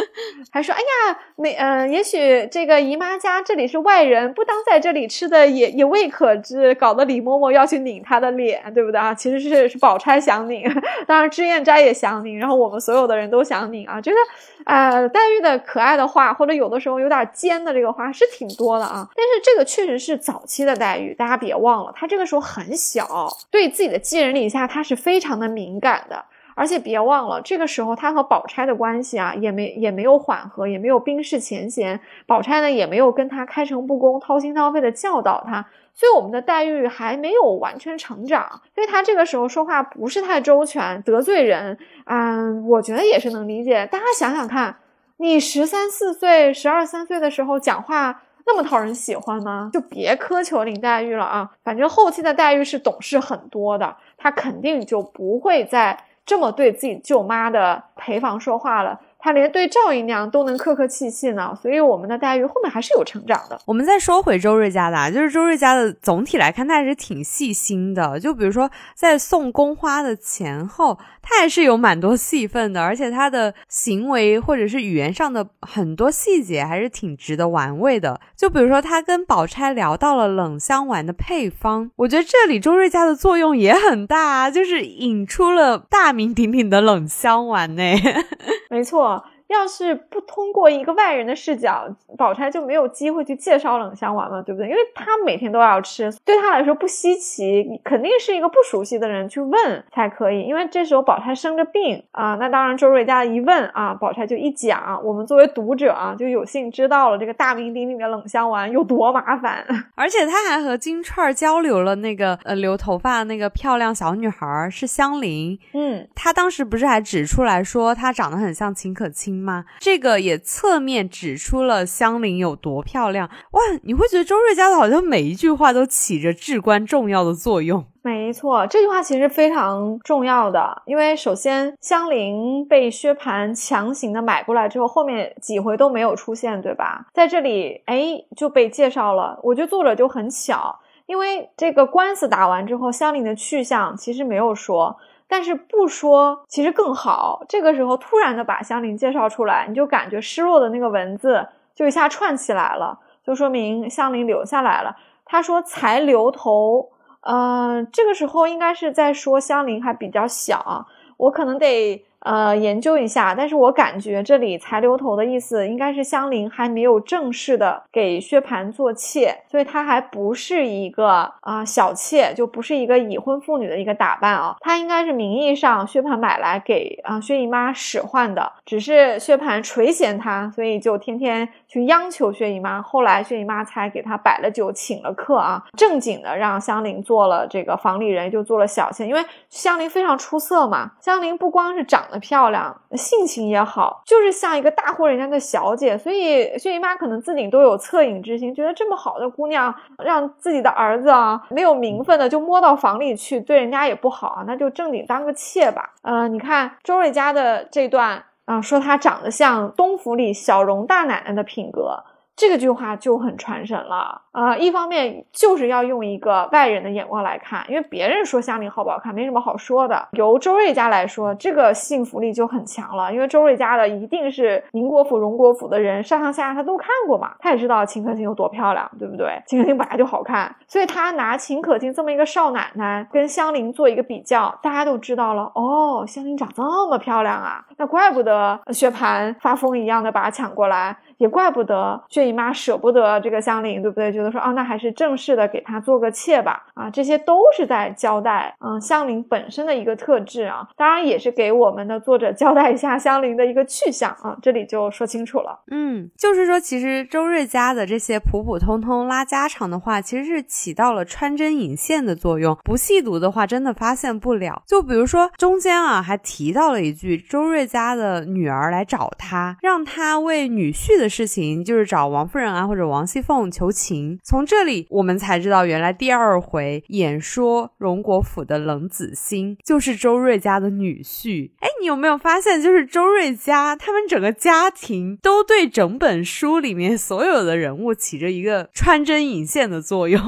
还说，哎呀，那，嗯，也许这个姨妈家这里是外人，不当在这里吃的也也未可知。搞得李嬷嬷要去拧她的脸，对不对啊？其实是是宝钗想拧，当然脂砚斋也想拧，然后我们所有的人。都想拧啊，觉得，呃，黛玉的可爱的话，或者有的时候有点尖的这个话是挺多的啊。但是这个确实是早期的黛玉，大家别忘了，她这个时候很小，对自己的寄人篱下，她是非常的敏感的。而且别忘了，这个时候他和宝钗的关系啊，也没也没有缓和，也没有冰释前嫌。宝钗呢，也没有跟他开诚布公、掏心掏肺的教导他。所以我们的黛玉还没有完全成长，所以她这个时候说话不是太周全，得罪人，嗯，我觉得也是能理解。大家想想看，你十三四岁、十二三岁的时候讲话那么讨人喜欢吗？就别苛求林黛玉了啊！反正后期的黛玉是懂事很多的，她肯定就不会再这么对自己舅妈的陪房说话了。他连对赵姨娘都能客客气气呢，所以我们的黛玉后面还是有成长的。我们再说回周瑞家的，啊，就是周瑞家的总体来看，他还是挺细心的。就比如说在送宫花的前后，他还是有蛮多戏份的，而且他的行为或者是语言上的很多细节还是挺值得玩味的。就比如说他跟宝钗聊到了冷香丸的配方，我觉得这里周瑞家的作用也很大，就是引出了大名鼎鼎的冷香丸呢。没错。要是不通过一个外人的视角，宝钗就没有机会去介绍冷香丸嘛，对不对？因为她每天都要吃，对她来说不稀奇，肯定是一个不熟悉的人去问才可以。因为这时候宝钗生着病啊，那当然周瑞家一问啊，宝钗就一讲，我们作为读者啊，就有幸知道了这个大名鼎鼎的冷香丸有多麻烦。而且她还和金钏交流了那个呃留头发的那个漂亮小女孩是香菱，嗯，她当时不是还指出来说她长得很像秦可卿。吗？这个也侧面指出了香菱有多漂亮哇！你会觉得周瑞家的好像每一句话都起着至关重要的作用。没错，这句话其实非常重要的，因为首先香菱被薛蟠强行的买过来之后，后面几回都没有出现，对吧？在这里，哎，就被介绍了。我觉得作者就很巧，因为这个官司打完之后，香菱的去向其实没有说。但是不说其实更好。这个时候突然的把香菱介绍出来，你就感觉失落的那个文字就一下串起来了，就说明香菱留下来了。他说才留头，嗯，这个时候应该是在说香菱还比较小，我可能得。呃，研究一下，但是我感觉这里才留头的意思应该是香菱还没有正式的给薛蟠做妾，所以她还不是一个啊小妾，就不是一个已婚妇女的一个打扮啊，她应该是名义上薛蟠买来给啊薛姨妈使唤的，只是薛蟠垂涎她，所以就天天去央求薛姨妈，后来薛姨妈才给她摆了酒，请了客啊，正经的让香菱做了这个房里人，就做了小妾，因为香菱非常出色嘛，香菱不光是长得。漂亮，性情也好，就是像一个大户人家的小姐，所以薛姨妈可能自己都有恻隐之心，觉得这么好的姑娘，让自己的儿子啊没有名分的就摸到房里去，对人家也不好啊，那就正经当个妾吧。呃，你看周瑞家的这段啊，说她长得像东府里小荣大奶奶的品格。这个句话就很传神了，呃，一方面就是要用一个外人的眼光来看，因为别人说香菱好不好看，没什么好说的。由周瑞家来说，这个信服力就很强了，因为周瑞家的一定是宁国府、荣国府的人，上上下下他都看过嘛，他也知道秦可卿有多漂亮，对不对？秦可卿本来就好看，所以他拿秦可卿这么一个少奶奶跟香菱做一个比较，大家都知道了，哦，香菱长这么漂亮啊，那怪不得薛蟠发疯一样的把她抢过来。也怪不得薛姨妈舍不得这个香菱，对不对？觉得说啊，那还是正式的给她做个妾吧。啊，这些都是在交代，嗯，香菱本身的一个特质啊。当然也是给我们的作者交代一下香菱的一个去向啊。这里就说清楚了。嗯，就是说，其实周瑞家的这些普普通通拉家常的话，其实是起到了穿针引线的作用。不细读的话，真的发现不了。就比如说中间啊，还提到了一句，周瑞家的女儿来找他，让他为女婿的。事情就是找王夫人啊，或者王熙凤求情。从这里我们才知道，原来第二回演说荣国府的冷子兴就是周瑞家的女婿。哎，你有没有发现，就是周瑞家他们整个家庭都对整本书里面所有的人物起着一个穿针引线的作用。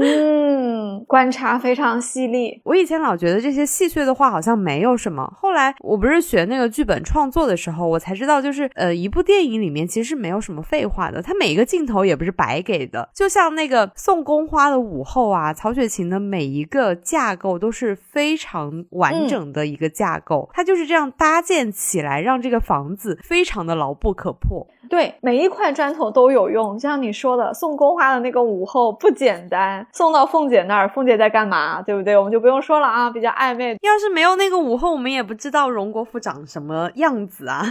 嗯，观察非常细腻。我以前老觉得这些细碎的话好像没有什么，后来我不是学那个剧本创作的时候，我才知道，就是呃，一部电影里面其实没有什么废话的，它每一个镜头也不是白给的。就像那个送宫花的午后啊，曹雪芹的每一个架构都是非常完整的一个架构，它就是这样搭建起来，让这个房子非常的牢不可破。对，每一块砖头都有用。就像你说的，送宫花的那个午后不简单，送到凤姐那儿，凤姐在干嘛？对不对？我们就不用说了啊，比较暧昧。要是没有那个午后，我们也不知道荣国府长什么样子啊。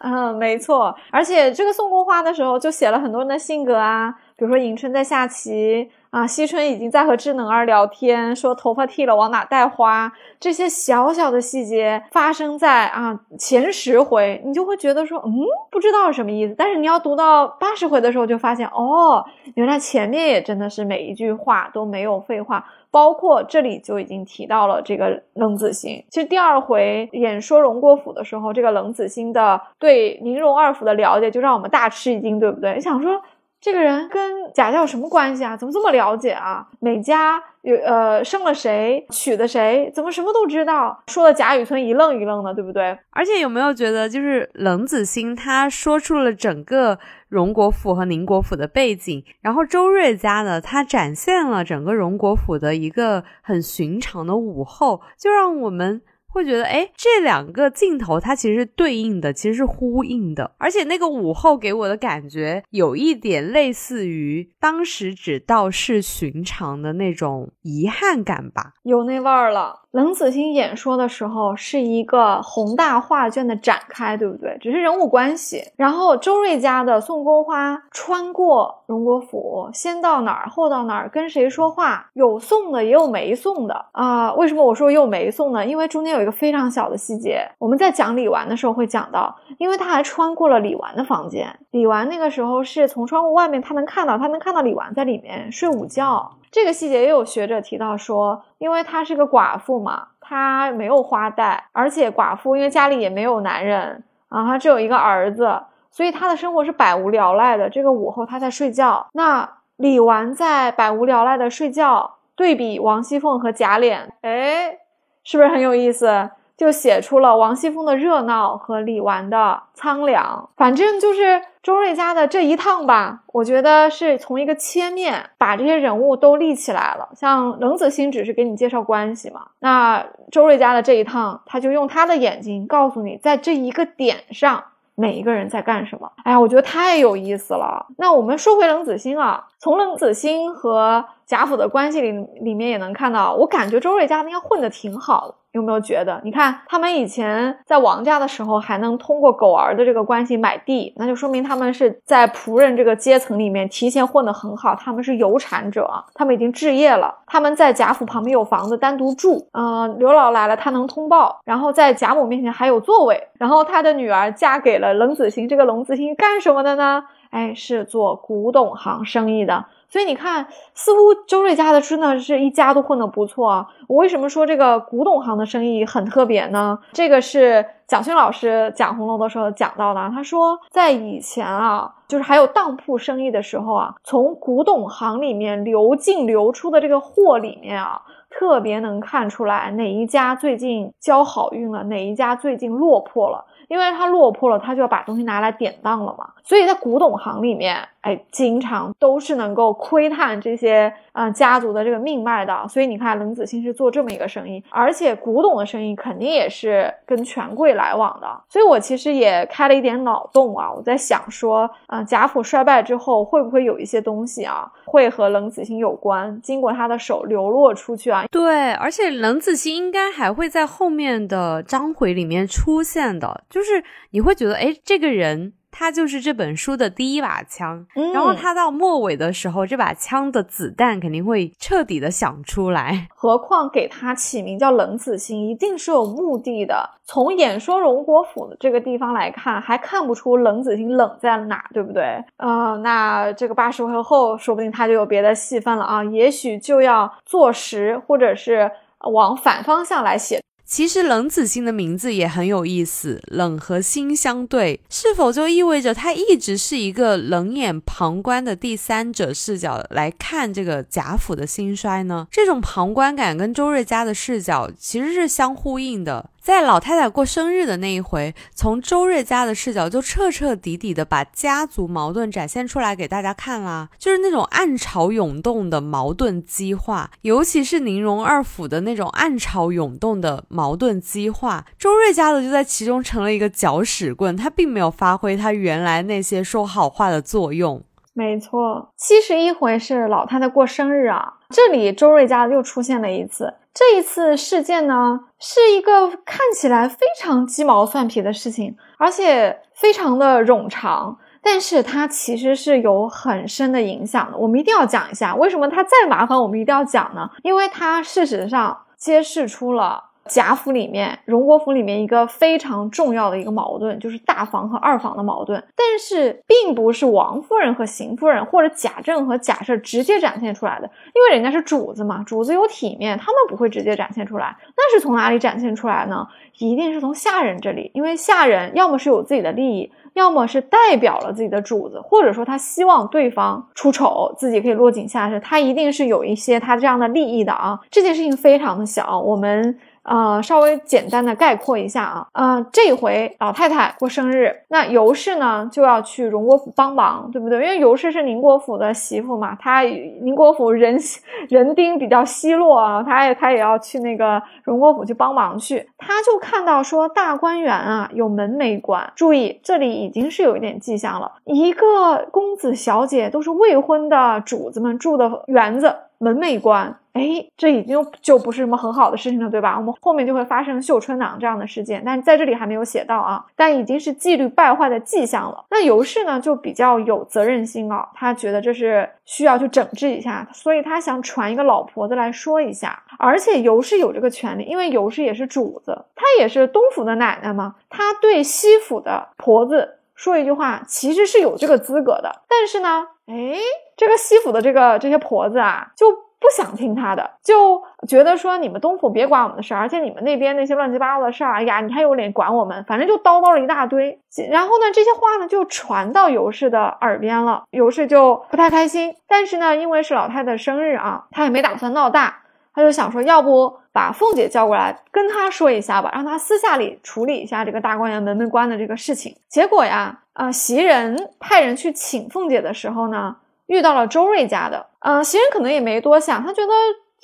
嗯，没错。而且这个送宫花的时候，就写了很多人的性格啊，比如说迎春在下棋。啊，惜春已经在和智能儿聊天，说头发剃了往哪带花，这些小小的细节发生在啊前十回，你就会觉得说，嗯，不知道是什么意思。但是你要读到八十回的时候，就发现，哦，原来前面也真的是每一句话都没有废话。包括这里就已经提到了这个冷子兴。其实第二回演说荣国府的时候，这个冷子兴的对宁荣二府的了解就让我们大吃一惊，对不对？想说。这个人跟贾家有什么关系啊？怎么这么了解啊？每家有呃生了谁，娶的谁，怎么什么都知道？说的贾雨村一愣一愣的，对不对？而且有没有觉得，就是冷子兴他说出了整个荣国府和宁国府的背景，然后周瑞家呢，他展现了整个荣国府的一个很寻常的午后，就让我们。会觉得，哎，这两个镜头它其实是对应的，其实是呼应的，而且那个午后给我的感觉有一点类似于当时只道是寻常的那种遗憾感吧，有那味儿了。冷子兴演说的时候是一个宏大画卷的展开，对不对？只是人物关系。然后周瑞家的宋宫花穿过荣国府，先到哪儿，后到哪儿，跟谁说话？有送的，也有没送的啊。为什么我说有没送呢？因为中间有一个非常小的细节，我们在讲李纨的时候会讲到，因为他还穿过了李纨的房间。李纨那个时候是从窗户外面，他能看到，他能看到李纨在里面睡午觉。这个细节也有学者提到说，因为她是个寡妇嘛，她没有花带，而且寡妇因为家里也没有男人啊，她只有一个儿子，所以她的生活是百无聊赖的。这个午后她在睡觉，那李纨在百无聊赖的睡觉，对比王熙凤和贾琏，哎，是不是很有意思？就写出了王熙凤的热闹和李纨的苍凉。反正就是周瑞家的这一趟吧，我觉得是从一个切面把这些人物都立起来了。像冷子兴只是给你介绍关系嘛，那周瑞家的这一趟，他就用他的眼睛告诉你，在这一个点上每一个人在干什么。哎呀，我觉得太有意思了。那我们说回冷子兴啊，从冷子兴和贾府的关系里里面也能看到，我感觉周瑞家应该混得挺好的。有没有觉得？你看他们以前在王家的时候，还能通过狗儿的这个关系买地，那就说明他们是在仆人这个阶层里面提前混得很好。他们是有产者，他们已经置业了。他们在贾府旁边有房子单独住，嗯，刘老来了他能通报，然后在贾母面前还有座位。然后他的女儿嫁给了冷子兴，这个冷子兴干什么的呢？哎，是做古董行生意的。所以你看，似乎周瑞家的真的是一家都混得不错啊。我为什么说这个古董行的生意很特别呢？这个是蒋勋老师讲红楼的时候讲到的。他说，在以前啊，就是还有当铺生意的时候啊，从古董行里面流进流出的这个货里面啊，特别能看出来哪一家最近交好运了，哪一家最近落魄了。因为他落魄了，他就要把东西拿来典当了嘛。所以在古董行里面，哎，经常都是能够窥探这些啊家族的这个命脉的。所以你看，冷子兴是做这么一个生意，而且古董的生意肯定也是跟权贵来往的。所以我其实也开了一点脑洞啊，我在想说，啊，贾府衰败之后，会不会有一些东西啊，会和冷子兴有关，经过他的手流落出去啊？对，而且冷子兴应该还会在后面的章回里面出现的，就是你会觉得，哎，这个人他就是这本书的第一把枪，然后他到末尾的时候，这把枪的子弹肯定会彻底的响出来。何况给他起名叫冷子兴，一定是有目的的。从演说荣国府的这个地方来看，还看不出冷子兴冷在哪，对不对？呃，那这个八十回后，说不定他就有别的戏份了啊，也许就要坐实，或者是往反方向来写。其实冷子兴的名字也很有意思，冷和心相对，是否就意味着他一直是一个冷眼旁观的第三者视角来看这个贾府的兴衰呢？这种旁观感跟周瑞家的视角其实是相呼应的。在老太太过生日的那一回，从周瑞家的视角就彻彻底底的把家族矛盾展现出来给大家看啦，就是那种暗潮涌动的矛盾激化，尤其是宁荣二府的那种暗潮涌动的矛盾激化，周瑞家的就在其中成了一个搅屎棍，他并没有发挥他原来那些说好话的作用。没错，七十一回是老太太过生日啊，这里周瑞家又出现了一次。这一次事件呢，是一个看起来非常鸡毛蒜皮的事情，而且非常的冗长，但是它其实是有很深的影响的。我们一定要讲一下，为什么它再麻烦，我们一定要讲呢？因为它事实上揭示出了贾府里面、荣国府里面一个非常重要的一个矛盾，就是大房和二房的矛盾。但是，并不是王夫人和邢夫人，或者贾政和贾赦直接展现出来的，因为人家是主子嘛，主子有体面，他们不会直接展现出来。那是从哪里展现出来呢？一定是从下人这里，因为下人要么是有自己的利益。要么是代表了自己的主子，或者说他希望对方出丑，自己可以落井下石，他一定是有一些他这样的利益的啊。这件事情非常的小，我们。呃，稍微简单的概括一下啊，呃，这回老太太过生日，那尤氏呢就要去荣国府帮忙，对不对？因为尤氏是宁国府的媳妇嘛，她宁国府人 人丁比较稀落啊，她也她也要去那个荣国府去帮忙去。她就看到说大观园啊有门没关，注意这里已经是有一点迹象了，一个公子小姐都是未婚的主子们住的园子。门没关，哎，这已经就不是什么很好的事情了，对吧？我们后面就会发生绣春囊这样的事件，但在这里还没有写到啊，但已经是纪律败坏的迹象了。那尤氏呢，就比较有责任心啊，他觉得这是需要去整治一下，所以他想传一个老婆子来说一下。而且尤氏有这个权利，因为尤氏也是主子，她也是东府的奶奶嘛，她对西府的婆子说一句话，其实是有这个资格的。但是呢，哎。这个西府的这个这些婆子啊，就不想听他的，就觉得说你们东府别管我们的事儿，而且你们那边那些乱七八糟的事儿，哎呀，你还有脸管我们？反正就叨叨了一大堆。然后呢，这些话呢就传到尤氏的耳边了，尤氏就不太开心。但是呢，因为是老太太生日啊，她也没打算闹大，他就想说，要不把凤姐叫过来跟她说一下吧，让她私下里处理一下这个大观园门没关的这个事情。结果呀，啊，袭人派人去请凤姐的时候呢。遇到了周瑞家的，嗯，袭人可能也没多想，他觉得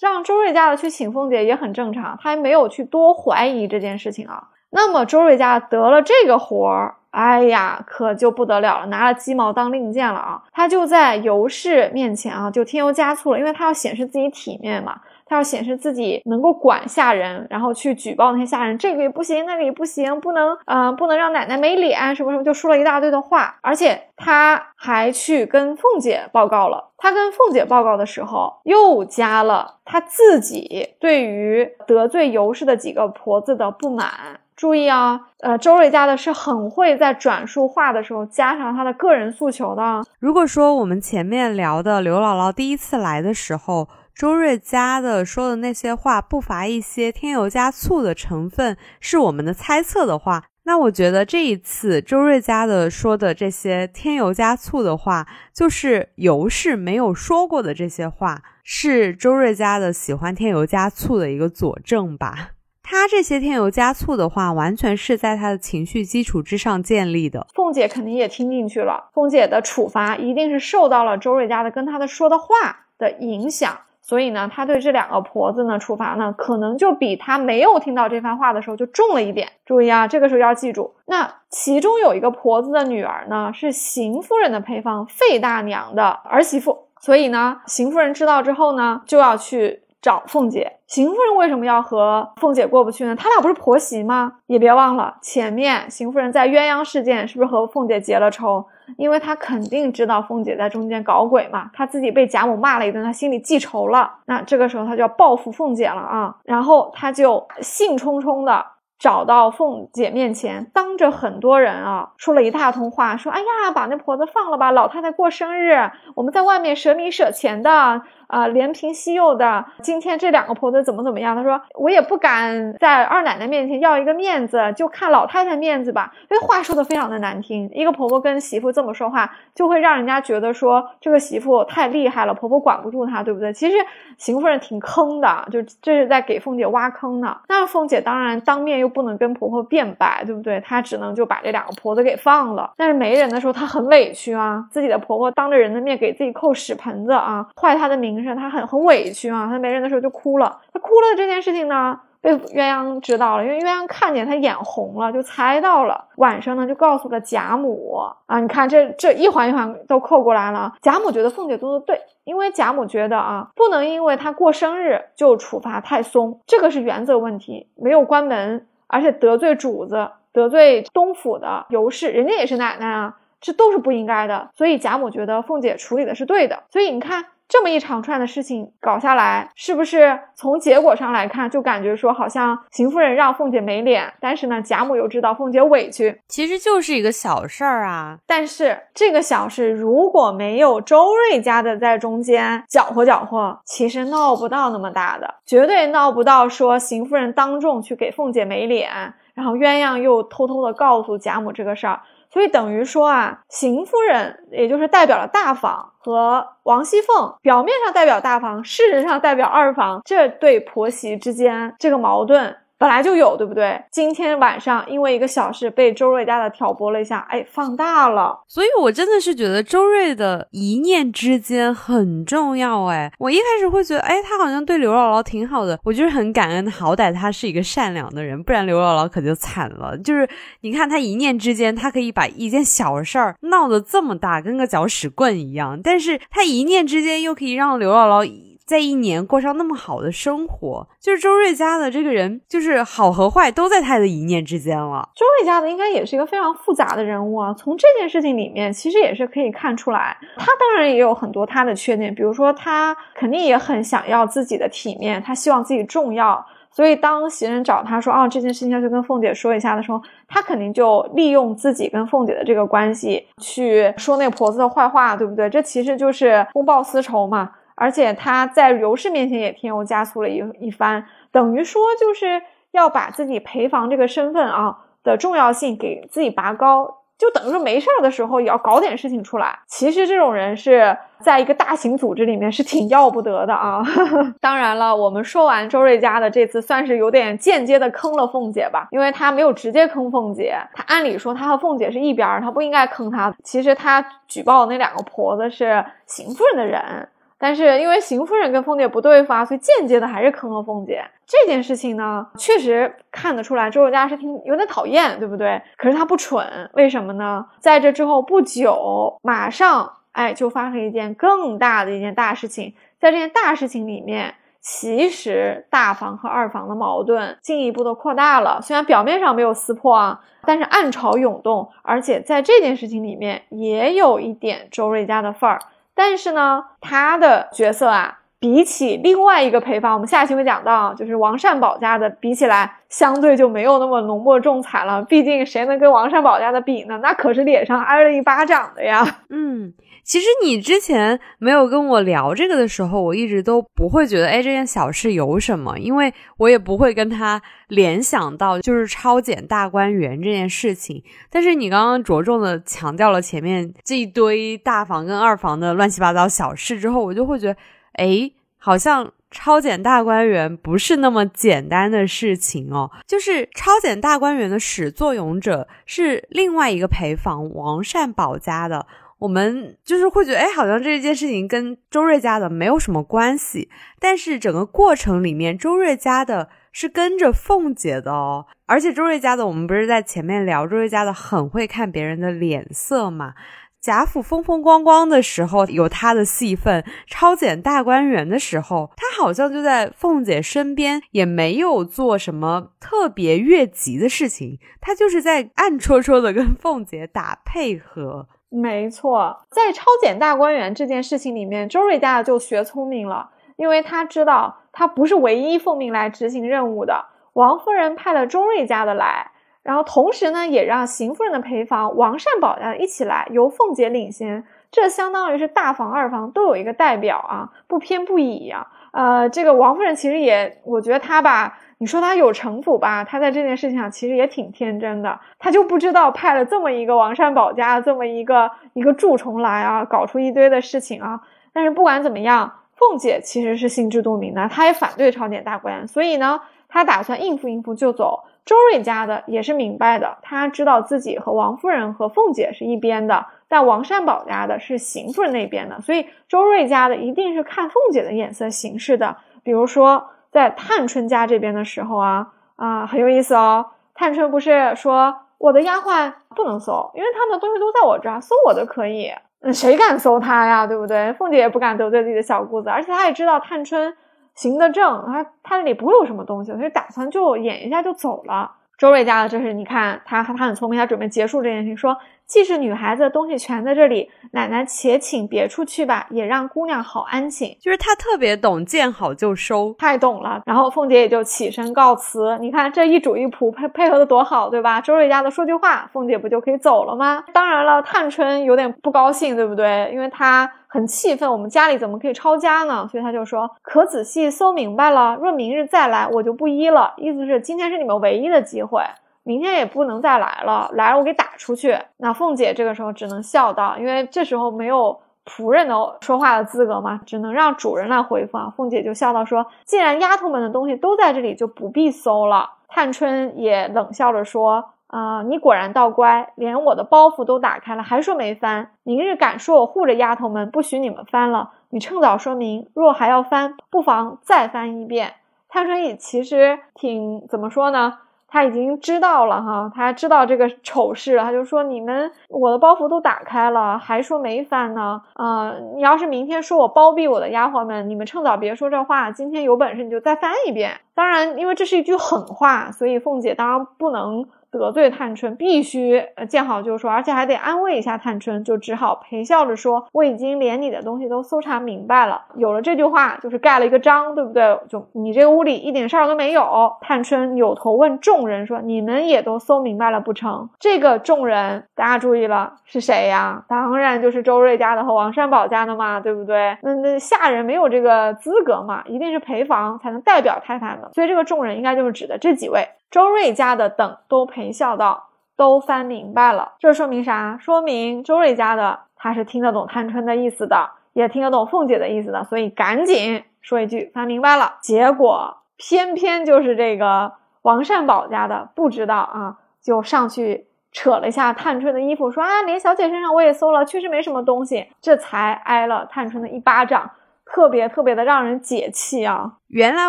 让周瑞家的去请凤姐也很正常，他还没有去多怀疑这件事情啊。那么周瑞家得了这个活儿，哎呀，可就不得了了，拿了鸡毛当令箭了啊！他就在尤氏面前啊，就添油加醋了，因为他要显示自己体面嘛。他要显示自己能够管下人，然后去举报那些下人，这个也不行，那个也不行，不能，呃，不能让奶奶没脸，什么什么，就说了一大堆的话。而且他还去跟凤姐报告了。他跟凤姐报告的时候，又加了他自己对于得罪尤氏的几个婆子的不满。注意啊，呃，周瑞家的是很会在转述话的时候加上他的个人诉求的。如果说我们前面聊的刘姥姥第一次来的时候，周瑞家的说的那些话不乏一些添油加醋的成分，是我们的猜测的话，那我觉得这一次周瑞家的说的这些添油加醋的话，就是尤氏没有说过的这些话，是周瑞家的喜欢添油加醋的一个佐证吧。他这些添油加醋的话，完全是在他的情绪基础之上建立的。凤姐肯定也听进去了，凤姐的处罚一定是受到了周瑞家的跟他的说的话的影响。所以呢，他对这两个婆子呢处罚呢，可能就比他没有听到这番话的时候就重了一点。注意啊，这个时候要记住，那其中有一个婆子的女儿呢，是邢夫人的配方费大娘的儿媳妇。所以呢，邢夫人知道之后呢，就要去找凤姐。邢夫人为什么要和凤姐过不去呢？他俩不是婆媳吗？也别忘了前面邢夫人在鸳鸯事件是不是和凤姐结了仇？因为他肯定知道凤姐在中间搞鬼嘛，他自己被贾母骂了一顿，他心里记仇了。那这个时候他就要报复凤姐了啊，然后他就兴冲冲的找到凤姐面前，当着很多人啊说了一大通话，说：“哎呀，把那婆子放了吧，老太太过生日，我们在外面舍米舍钱的。”啊，连平西柚的，今天这两个婆子怎么怎么样？他说我也不敢在二奶奶面前要一个面子，就看老太太面子吧。这话说的非常的难听，一个婆婆跟媳妇这么说话，就会让人家觉得说这个媳妇太厉害了，婆婆管不住她，对不对？其实邢夫人挺坑的，就这是在给凤姐挖坑呢。那凤姐当然当面又不能跟婆婆辩白，对不对？她只能就把这两个婆子给放了。但是没人的时候，她很委屈啊，自己的婆婆当着人的面给自己扣屎盆子啊，坏她的名。声，她很很委屈啊，她没人的时候就哭了。她哭了这件事情呢，被鸳鸯知道了，因为鸳鸯看见他眼红了，就猜到了。晚上呢，就告诉了贾母啊。你看这这一环一环都扣过来了。贾母觉得凤姐做的对，因为贾母觉得啊，不能因为她过生日就处罚太松，这个是原则问题，没有关门，而且得罪主子，得罪东府的尤氏，人家也是奶奶啊，这都是不应该的。所以贾母觉得凤姐处理的是对的。所以你看。这么一长串的事情搞下来，是不是从结果上来看，就感觉说好像邢夫人让凤姐没脸，但是呢，贾母又知道凤姐委屈，其实就是一个小事儿啊。但是这个小事如果没有周瑞家的在中间搅和搅和，其实闹不到那么大的，绝对闹不到说邢夫人当众去给凤姐没脸，然后鸳鸯又偷偷的告诉贾母这个事儿。所以等于说啊，邢夫人也就是代表了大房和王熙凤，表面上代表大房，事实上代表二房，这对婆媳之间这个矛盾。本来就有，对不对？今天晚上因为一个小事被周瑞家的挑拨了一下，哎，放大了。所以我真的是觉得周瑞的一念之间很重要。哎，我一开始会觉得，哎，他好像对刘姥姥挺好的，我就是很感恩，好歹他是一个善良的人，不然刘姥姥可就惨了。就是你看他一念之间，他可以把一件小事儿闹得这么大，跟个搅屎棍一样，但是他一念之间又可以让刘姥姥。在一年过上那么好的生活，就是周瑞家的这个人，就是好和坏都在他的一念之间了。周瑞家的应该也是一个非常复杂的人物啊。从这件事情里面，其实也是可以看出来，他当然也有很多他的缺点，比如说他肯定也很想要自己的体面，他希望自己重要，所以当袭人找他说啊这件事情要去跟凤姐说一下的时候，他肯定就利用自己跟凤姐的这个关系去说那个婆子的坏话，对不对？这其实就是公报私仇嘛。而且他在尤氏面前也添油加醋了一一番，等于说就是要把自己陪房这个身份啊的重要性给自己拔高，就等于说没事儿的时候也要搞点事情出来。其实这种人是在一个大型组织里面是挺要不得的啊。当然了，我们说完周瑞家的这次算是有点间接的坑了凤姐吧，因为他没有直接坑凤姐，他按理说他和凤姐是一边儿，他不应该坑她。其实他举报的那两个婆子是邢夫人的人。但是因为邢夫人跟凤姐不对付啊，所以间接的还是坑了凤姐。这件事情呢，确实看得出来周瑞家是挺有点讨厌，对不对？可是他不蠢，为什么呢？在这之后不久，马上哎就发生一件更大的一件大事情。在这件大事情里面，其实大房和二房的矛盾进一步的扩大了。虽然表面上没有撕破啊，但是暗潮涌动，而且在这件事情里面也有一点周瑞家的份儿。但是呢，他的角色啊，比起另外一个配方，我们下期会讲到，就是王善保家的，比起来，相对就没有那么浓墨重彩了。毕竟谁能跟王善保家的比呢？那可是脸上挨了一巴掌的呀。嗯。其实你之前没有跟我聊这个的时候，我一直都不会觉得，哎，这件小事有什么，因为我也不会跟他联想到就是抄检大观园这件事情。但是你刚刚着重的强调了前面这一堆大房跟二房的乱七八糟小事之后，我就会觉得，哎，好像抄检大观园不是那么简单的事情哦。就是抄检大观园的始作俑者是另外一个陪房王善保家的。我们就是会觉得，哎，好像这件事情跟周瑞家的没有什么关系，但是整个过程里面，周瑞家的是跟着凤姐的哦，而且周瑞家的，我们不是在前面聊周瑞家的很会看别人的脸色嘛？贾府风风光光的时候有他的戏份，抄检大观园的时候，他好像就在凤姐身边，也没有做什么特别越级的事情，他就是在暗戳戳的跟凤姐打配合。没错，在抄检大观园这件事情里面，周瑞家的就学聪明了，因为他知道他不是唯一奉命来执行任务的。王夫人派了周瑞家的来，然后同时呢，也让邢夫人的陪房王善保家一起来，由凤姐领衔，这相当于是大房二房都有一个代表啊，不偏不倚呀。呃，这个王夫人其实也，我觉得她吧。你说他有城府吧？他在这件事情上其实也挺天真的，他就不知道派了这么一个王善保家这么一个一个蛀虫来啊，搞出一堆的事情啊。但是不管怎么样，凤姐其实是心知肚明的，她也反对朝典大观，所以呢，她打算应付应付就走。周瑞家的也是明白的，他知道自己和王夫人和凤姐是一边的，但王善保家的是邢夫人那边的，所以周瑞家的一定是看凤姐的眼色行事的，比如说。在探春家这边的时候啊啊很有意思哦。探春不是说我的丫鬟不能搜，因为他们的东西都在我这儿，搜我的可以。嗯，谁敢搜他呀？对不对？凤姐也不敢得罪自己的小姑子，而且她也知道探春行得正，她她那里不会有什么东西，所以打算就演一下就走了。周瑞家的这是你看他他很聪明，他准备结束这件事情，说既是女孩子的东西全在这里，奶奶且请别处去吧，也让姑娘好安寝。就是她特别懂见好就收，太懂了。然后凤姐也就起身告辞。你看这一主一仆配配合的多好，对吧？周瑞家的说句话，凤姐不就可以走了吗？当然了，探春有点不高兴，对不对？因为她很气愤，我们家里怎么可以抄家呢？所以她就说：“可仔细搜明白了，若明日再来，我就不依了。”意思是今天是你们唯一的机会。明天也不能再来了，来了我给打出去。那凤姐这个时候只能笑道，因为这时候没有仆人的说话的资格嘛，只能让主人来回复啊。凤姐就笑道说：“既然丫头们的东西都在这里，就不必搜了。”探春也冷笑着说：“啊，你果然倒乖，连我的包袱都打开了，还说没翻。明日敢说我护着丫头们，不许你们翻了，你趁早说明。若还要翻，不妨再翻一遍。”探春也其实挺怎么说呢？他已经知道了哈，他知道这个丑事，他就说：“你们我的包袱都打开了，还说没翻呢？啊，你要是明天说我包庇我的丫鬟们，你们趁早别说这话。今天有本事你就再翻一遍。当然，因为这是一句狠话，所以凤姐当然不能。”得罪探春，必须见好就收，而且还得安慰一下探春，就只好陪笑着说：“我已经连你的东西都搜查明白了。”有了这句话，就是盖了一个章，对不对？就你这个屋里一点事儿都没有。探春扭头问众人说：“你们也都搜明白了不成？”这个众人，大家注意了，是谁呀？当然就是周瑞家的和王善保家的嘛，对不对？那那下人没有这个资格嘛，一定是陪房才能代表太太们，所以这个众人应该就是指的这几位。周瑞家的等都陪笑道：“都翻明白了。”这说明啥？说明周瑞家的他是听得懂探春的意思的，也听得懂凤姐的意思的，所以赶紧说一句：“翻明白了。”结果偏偏就是这个王善保家的不知道啊，就上去扯了一下探春的衣服，说：“啊，连小姐身上我也搜了，确实没什么东西。”这才挨了探春的一巴掌。特别特别的让人解气啊！原来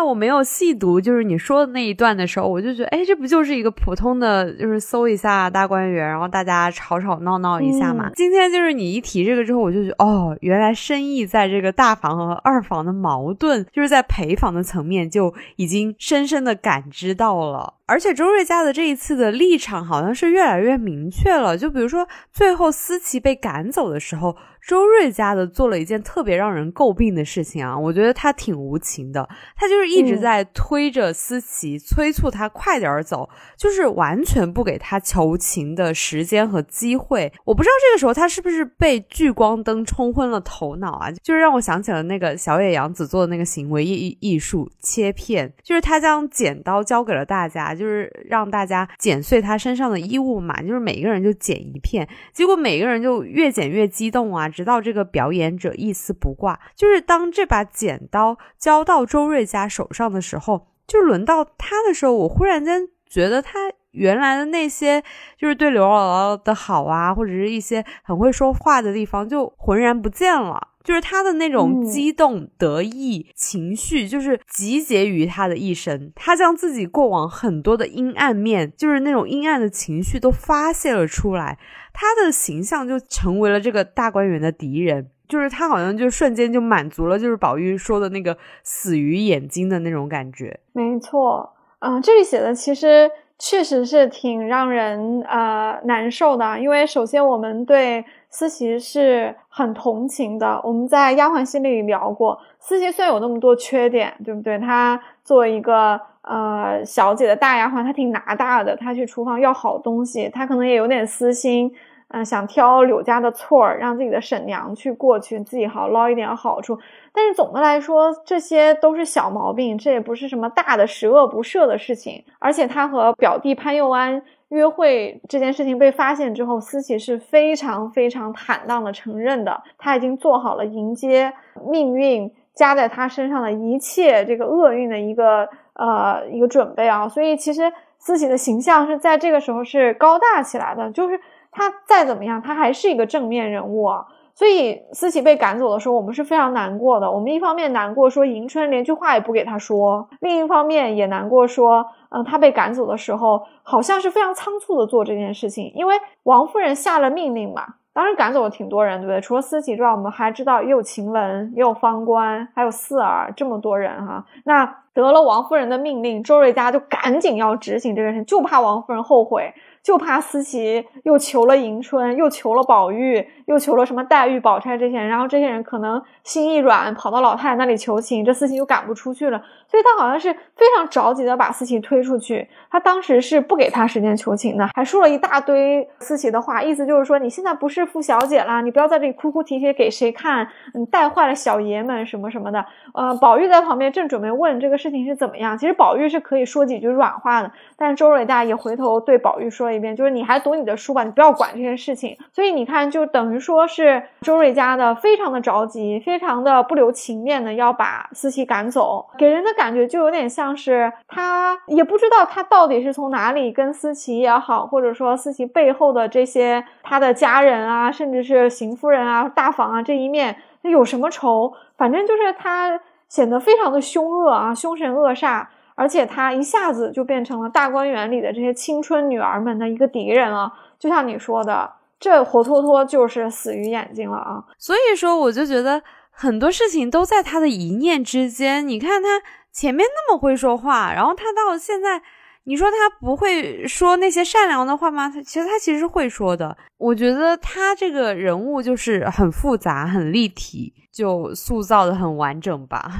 我没有细读，就是你说的那一段的时候，我就觉得，哎，这不就是一个普通的，就是搜一下大观园，然后大家吵吵闹闹一下嘛。今天就是你一提这个之后，我就觉得，哦，原来深意在这个大房和二房的矛盾，就是在陪房的层面就已经深深的感知到了。而且周瑞家的这一次的立场好像是越来越明确了，就比如说最后思琪被赶走的时候。周瑞家的做了一件特别让人诟病的事情啊，我觉得他挺无情的，他就是一直在推着思琪，催促他快点走，就是完全不给他求情的时间和机会。我不知道这个时候他是不是被聚光灯冲昏了头脑啊？就是让我想起了那个小野洋子做的那个行为艺艺术切片，就是他将剪刀交给了大家，就是让大家剪碎他身上的衣物嘛，就是每个人就剪一片，结果每个人就越剪越激动啊。直到这个表演者一丝不挂，就是当这把剪刀交到周瑞家手上的时候，就轮到他的时候，我忽然间觉得他原来的那些就是对刘姥姥的好啊，或者是一些很会说话的地方，就浑然不见了。就是他的那种激动得意情绪，就是集结于他的一生。他将自己过往很多的阴暗面，就是那种阴暗的情绪都发泄了出来。他的形象就成为了这个大观园的敌人，就是他好像就瞬间就满足了，就是宝玉说的那个死鱼眼睛的那种感觉。没错，嗯，这里写的其实确实是挺让人呃难受的，因为首先我们对思琪是很同情的，我们在丫鬟心里聊过，思琪虽然有那么多缺点，对不对？她作为一个。呃，小姐的大丫鬟，她挺拿大的，她去厨房要好东西，她可能也有点私心，嗯，想挑柳家的错儿，让自己的婶娘去过去，自己好捞一点好处。但是总的来说，这些都是小毛病，这也不是什么大的十恶不赦的事情。而且他和表弟潘佑安约会这件事情被发现之后，思琪是非常非常坦荡的承认的，他已经做好了迎接命运加在他身上的一切这个厄运的一个。呃，一个准备啊，所以其实思琪的形象是在这个时候是高大起来的，就是他再怎么样，他还是一个正面人物啊。所以思琪被赶走的时候，我们是非常难过的。我们一方面难过说迎春连句话也不给他说，另一方面也难过说，嗯，他被赶走的时候好像是非常仓促的做这件事情，因为王夫人下了命令嘛。当然赶走了挺多人，对不对？除了思琪之外，我们还知道也有晴雯，也有方官，还有四儿，这么多人哈。那得了王夫人的命令，周瑞家就赶紧要执行这个事，就怕王夫人后悔，就怕思琪又求了迎春，又求了宝玉，又求了什么黛玉、宝钗这些人，然后这些人可能心一软，跑到老太太那里求情，这思琪又赶不出去了。所以他好像是非常着急的把思琪推出去。他当时是不给他时间求情的，还说了一大堆思琪的话，意思就是说你现在不是富小姐啦，你不要在这里哭哭啼啼给谁看？你带坏了小爷们什么什么的。呃，宝玉在旁边正准备问这个事情是怎么样，其实宝玉是可以说几句软话的，但是周瑞大爷回头对宝玉说了一遍，就是你还读你的书吧，你不要管这些事情。所以你看，就等于说是周瑞家的非常的着急，非常的不留情面的要把思琪赶走，给人的。感觉就有点像是他也不知道他到底是从哪里跟思琪也好，或者说思琪背后的这些他的家人啊，甚至是邢夫人啊、大房啊这一面，他有什么仇？反正就是他显得非常的凶恶啊，凶神恶煞，而且他一下子就变成了大观园里的这些青春女儿们的一个敌人了。就像你说的，这活脱脱就是死于眼睛了啊！所以说，我就觉得很多事情都在他的一念之间。你看他。前面那么会说话，然后他到现在，你说他不会说那些善良的话吗？他其实他其实会说的。我觉得他这个人物就是很复杂、很立体，就塑造的很完整吧。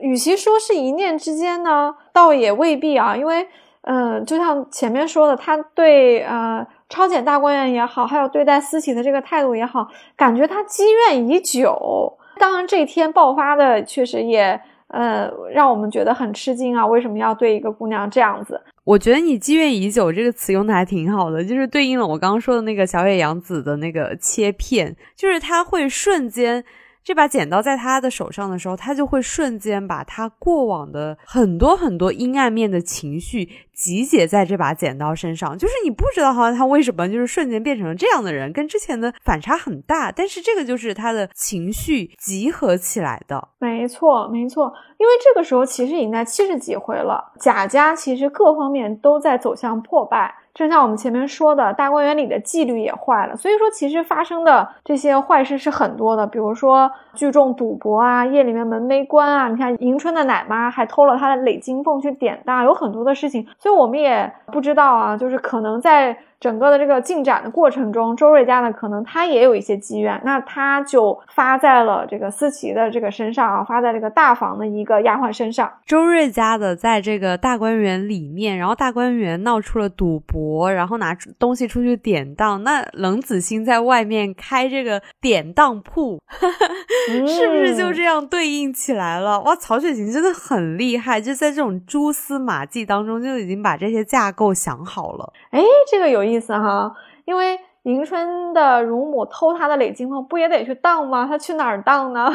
与其说是一念之间呢，倒也未必啊。因为，嗯，就像前面说的，他对呃超检大观园也好，还有对待思琪的这个态度也好，感觉他积怨已久。当然，这一天爆发的确实也。呃，让我们觉得很吃惊啊！为什么要对一个姑娘这样子？我觉得你积怨已久这个词用的还挺好的，就是对应了我刚刚说的那个小野洋子的那个切片，就是他会瞬间。这把剪刀在他的手上的时候，他就会瞬间把他过往的很多很多阴暗面的情绪集结在这把剪刀身上。就是你不知道好像他为什么就是瞬间变成了这样的人，跟之前的反差很大。但是这个就是他的情绪集合起来的。没错，没错。因为这个时候其实已经在七十几回了，贾家其实各方面都在走向破败。就像我们前面说的，大观园里的纪律也坏了，所以说其实发生的这些坏事是很多的，比如说聚众赌博啊，夜里面门没关啊，你看迎春的奶妈还偷了她的累金凤去典当，有很多的事情，所以我们也不知道啊，就是可能在。整个的这个进展的过程中，周瑞家呢，可能他也有一些积怨，那他就发在了这个思琪的这个身上啊，发在这个大房的一个丫鬟身上。周瑞家的在这个大观园里面，然后大观园闹出了赌博，然后拿出东西出去典当，那冷子兴在外面开这个典当铺，是不是就这样对应起来了？哇，曹雪芹真的很厉害，就在这种蛛丝马迹当中就已经把这些架构想好了。哎，这个有。意思哈，因为迎春的乳母偷她的累金凤，不也得去当吗？她去哪儿当呢？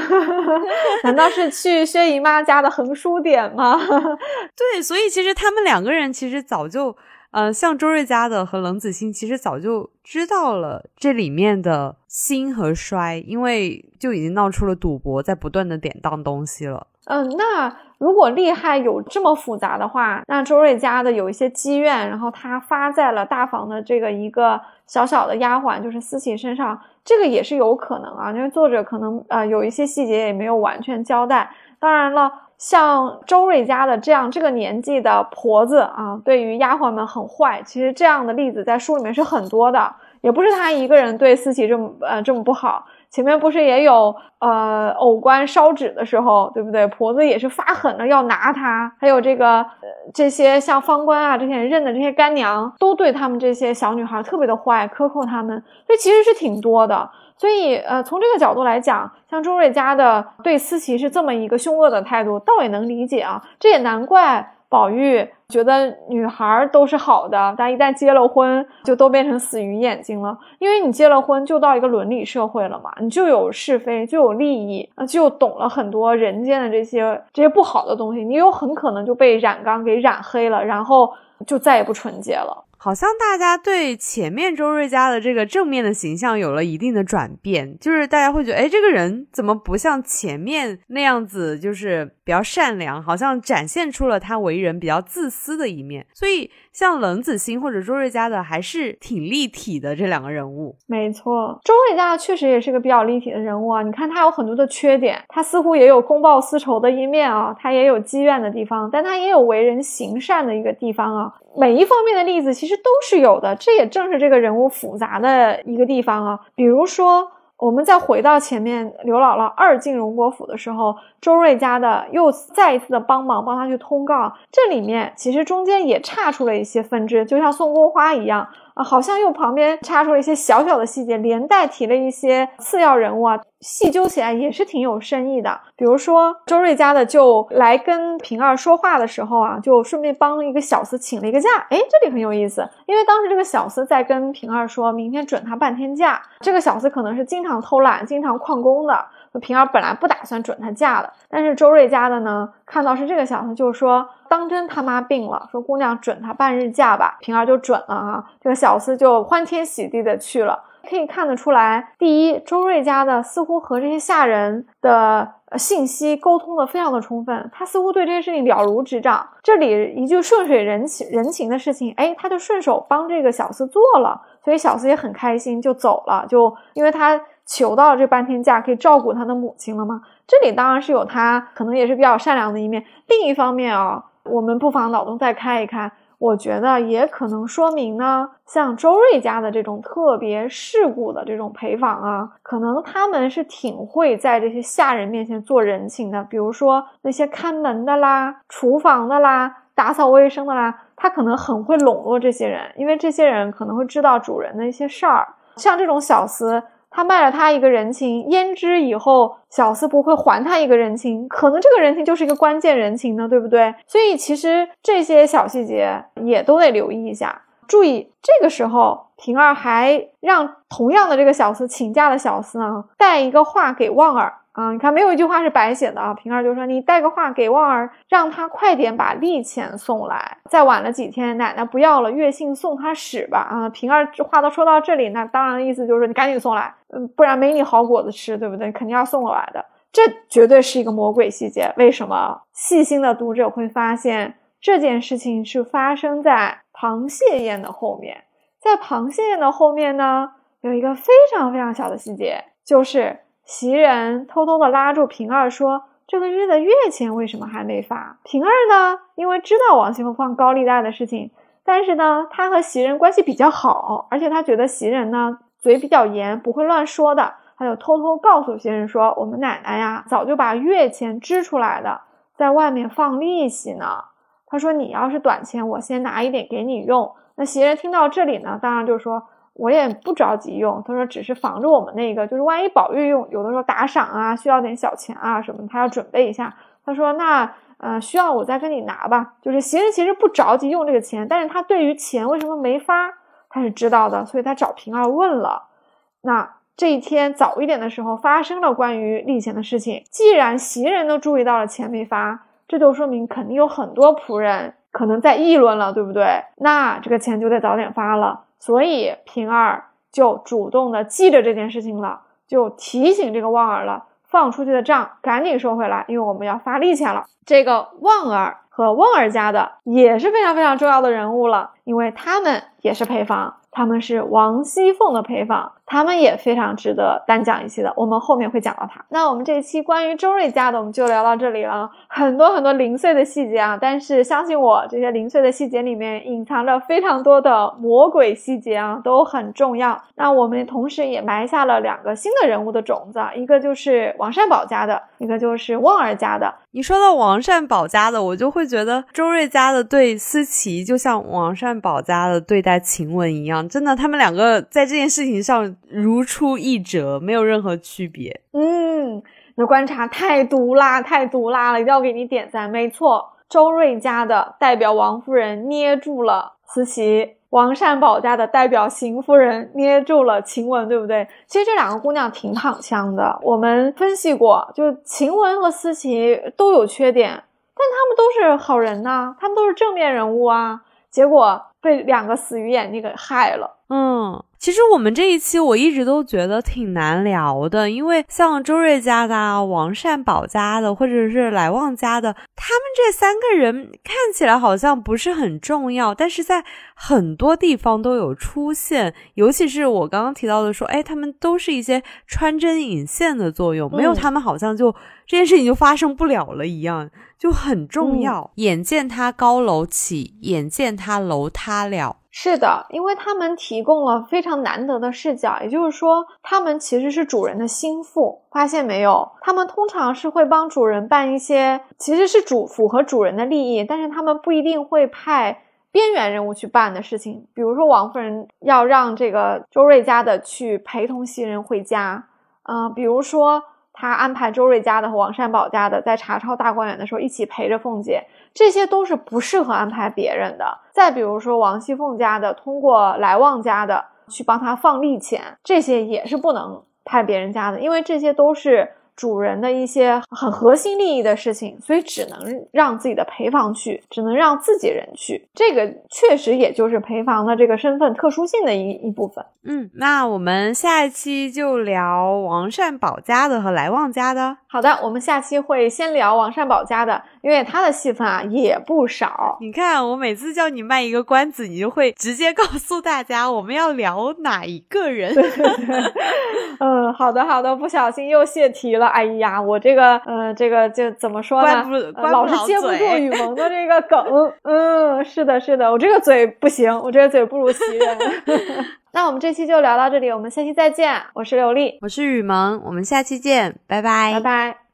难道是去薛姨妈家的横书点吗？对，所以其实他们两个人其实早就，呃，像周瑞家的和冷子兴，其实早就知道了这里面的兴和衰，因为就已经闹出了赌博，在不断的典当东西了。嗯，那如果厉害有这么复杂的话，那周瑞家的有一些积怨，然后他发在了大房的这个一个小小的丫鬟，就是思琪身上，这个也是有可能啊，因为作者可能呃有一些细节也没有完全交代。当然了，像周瑞家的这样这个年纪的婆子啊，对于丫鬟们很坏，其实这样的例子在书里面是很多的，也不是他一个人对思琪这么呃这么不好。前面不是也有呃偶官烧纸的时候，对不对？婆子也是发狠了要拿他，还有这个呃这些像方官啊这些人认的这些干娘，都对他们这些小女孩特别的坏，克扣他们，所以其实是挺多的。所以呃从这个角度来讲，像周瑞家的对思琪是这么一个凶恶的态度，倒也能理解啊。这也难怪。宝玉觉得女孩都是好的，但一旦结了婚，就都变成死鱼眼睛了。因为你结了婚，就到一个伦理社会了嘛，你就有是非，就有利益，啊，就懂了很多人间的这些这些不好的东西，你有很可能就被染缸给染黑了，然后就再也不纯洁了。好像大家对前面周瑞家的这个正面的形象有了一定的转变，就是大家会觉得，哎，这个人怎么不像前面那样子，就是比较善良，好像展现出了他为人比较自私的一面。所以像冷子兴或者周瑞家的还是挺立体的这两个人物。没错，周瑞家的确实也是个比较立体的人物啊。你看他有很多的缺点，他似乎也有公报私仇的一面啊，他也有积怨的地方，但他也有为人行善的一个地方啊。每一方面的例子其实都是有的，这也正是这个人物复杂的一个地方啊。比如说，我们再回到前面，刘姥姥二进荣国府的时候，周瑞家的又再一次的帮忙，帮他去通告。这里面其实中间也差出了一些分支，就像宋宫花一样。啊，好像又旁边插出了一些小小的细节，连带提了一些次要人物啊，细究起来也是挺有深意的。比如说周瑞家的就来跟平儿说话的时候啊，就顺便帮一个小厮请了一个假。哎，这里很有意思，因为当时这个小厮在跟平儿说明天准他半天假，这个小厮可能是经常偷懒、经常旷工的。平儿本来不打算准他假的，但是周瑞家的呢，看到是这个小厮，就说当真他妈病了，说姑娘准他半日假吧，平儿就准了啊。这个小厮就欢天喜地的去了。可以看得出来，第一，周瑞家的似乎和这些下人的信息沟通的非常的充分，他似乎对这些事情了如指掌。这里一句顺水人情人情的事情，哎，他就顺手帮这个小厮做了，所以小厮也很开心，就走了，就因为他。求到这半天假，可以照顾他的母亲了吗？这里当然是有他可能也是比较善良的一面。另一方面啊，我们不妨脑洞再开一开，我觉得也可能说明呢，像周瑞家的这种特别世故的这种陪房啊，可能他们是挺会在这些下人面前做人情的。比如说那些看门的啦、厨房的啦、打扫卫生的啦，他可能很会笼络这些人，因为这些人可能会知道主人的一些事儿。像这种小厮。他卖了他一个人情，焉知以后小厮不会还他一个人情？可能这个人情就是一个关键人情呢，对不对？所以其实这些小细节也都得留意一下。注意，这个时候平儿还让同样的这个小厮请假的小厮呢带一个话给旺儿。啊，你看，没有一句话是白写的啊。平儿就说：“你带个话给旺儿，让他快点把利钱送来。再晚了几天，奶奶不要了，月信送他使吧。”啊，平儿话都说到这里，那当然意思就是你赶紧送来，嗯，不然没你好果子吃，对不对？肯定要送过来的。这绝对是一个魔鬼细节。为什么？细心的读者会发现，这件事情是发生在螃蟹宴的后面。在螃蟹宴的后面呢，有一个非常非常小的细节，就是。袭人偷偷的拉住平儿说：“这个月的月钱为什么还没发？”平儿呢，因为知道王熙凤放高利贷的事情，但是呢，她和袭人关系比较好，而且她觉得袭人呢嘴比较严，不会乱说的，她就偷偷告诉袭人说：“我们奶奶呀，早就把月钱支出来的，在外面放利息呢。”她说：“你要是短钱，我先拿一点给你用。”那袭人听到这里呢，当然就说。我也不着急用，他说只是防着我们那个，就是万一宝玉用，有的时候打赏啊，需要点小钱啊什么，他要准备一下。他说那呃需要我再跟你拿吧。就是袭人其实不着急用这个钱，但是他对于钱为什么没发，他是知道的，所以他找平儿问了。那这一天早一点的时候发生了关于利钱的事情，既然袭人都注意到了钱没发，这就说明肯定有很多仆人可能在议论了，对不对？那这个钱就得早点发了。所以平儿就主动的记着这件事情了，就提醒这个旺儿了，放出去的账赶紧收回来，因为我们要发力钱了。这个旺儿和旺儿家的也是非常非常重要的人物了，因为他们也是陪房。他们是王熙凤的陪房，他们也非常值得单讲一期的。我们后面会讲到他。那我们这一期关于周瑞家的，我们就聊到这里了。很多很多零碎的细节啊，但是相信我，这些零碎的细节里面隐藏着非常多的魔鬼细节啊，都很重要。那我们同时也埋下了两个新的人物的种子，一个就是王善保家的，一个就是旺儿家的。你说到王善保家的，我就会觉得周瑞家的对思琪，就像王善保家的对待晴雯一样，真的，他们两个在这件事情上如出一辙，没有任何区别。嗯，你的观察太毒辣，太毒辣了，一定要给你点赞。没错，周瑞家的代表王夫人捏住了思琪。王善保家的代表邢夫人捏住了晴雯，对不对？其实这两个姑娘挺躺枪的。我们分析过，就晴雯和思琪都有缺点，但她们都是好人呐，她们都是正面人物啊。结果被两个死鱼眼睛给害了。嗯，其实我们这一期我一直都觉得挺难聊的，因为像周瑞家的、王善保家的，或者是来旺家的，他们这三个人看起来好像不是很重要，但是在很多地方都有出现。尤其是我刚刚提到的，说，哎，他们都是一些穿针引线的作用，没有他们好像就这件事情就发生不了了一样，就很重要。眼见他高楼起，眼见他楼塌了。是的，因为他们提供了非常难得的视角，也就是说，他们其实是主人的心腹。发现没有？他们通常是会帮主人办一些，其实是主符合主人的利益，但是他们不一定会派边缘人物去办的事情。比如说，王夫人要让这个周瑞家的去陪同袭人回家，嗯，比如说。他安排周瑞家的和王善保家的在查抄大观园的时候一起陪着凤姐，这些都是不适合安排别人的。再比如说王熙凤家的，通过来旺家的去帮他放利钱，这些也是不能派别人家的，因为这些都是。主人的一些很核心利益的事情，所以只能让自己的陪房去，只能让自己人去。这个确实也就是陪房的这个身份特殊性的一一部分。嗯，那我们下一期就聊王善保家的和来旺家的。好的，我们下期会先聊王善保家的，因为他的戏份啊也不少。你看，我每次叫你卖一个关子，你就会直接告诉大家我们要聊哪一个人。嗯，好的好的，不小心又泄题了。哎呀，我这个，嗯，这个就怎么说呢？老是接不住雨萌的这个梗。嗯，是的，是的，我这个嘴不行，我这个嘴不如袭人。那我们这期就聊到这里，我们下期再见。我是刘丽，我是雨萌，我们下期见，拜拜，拜拜。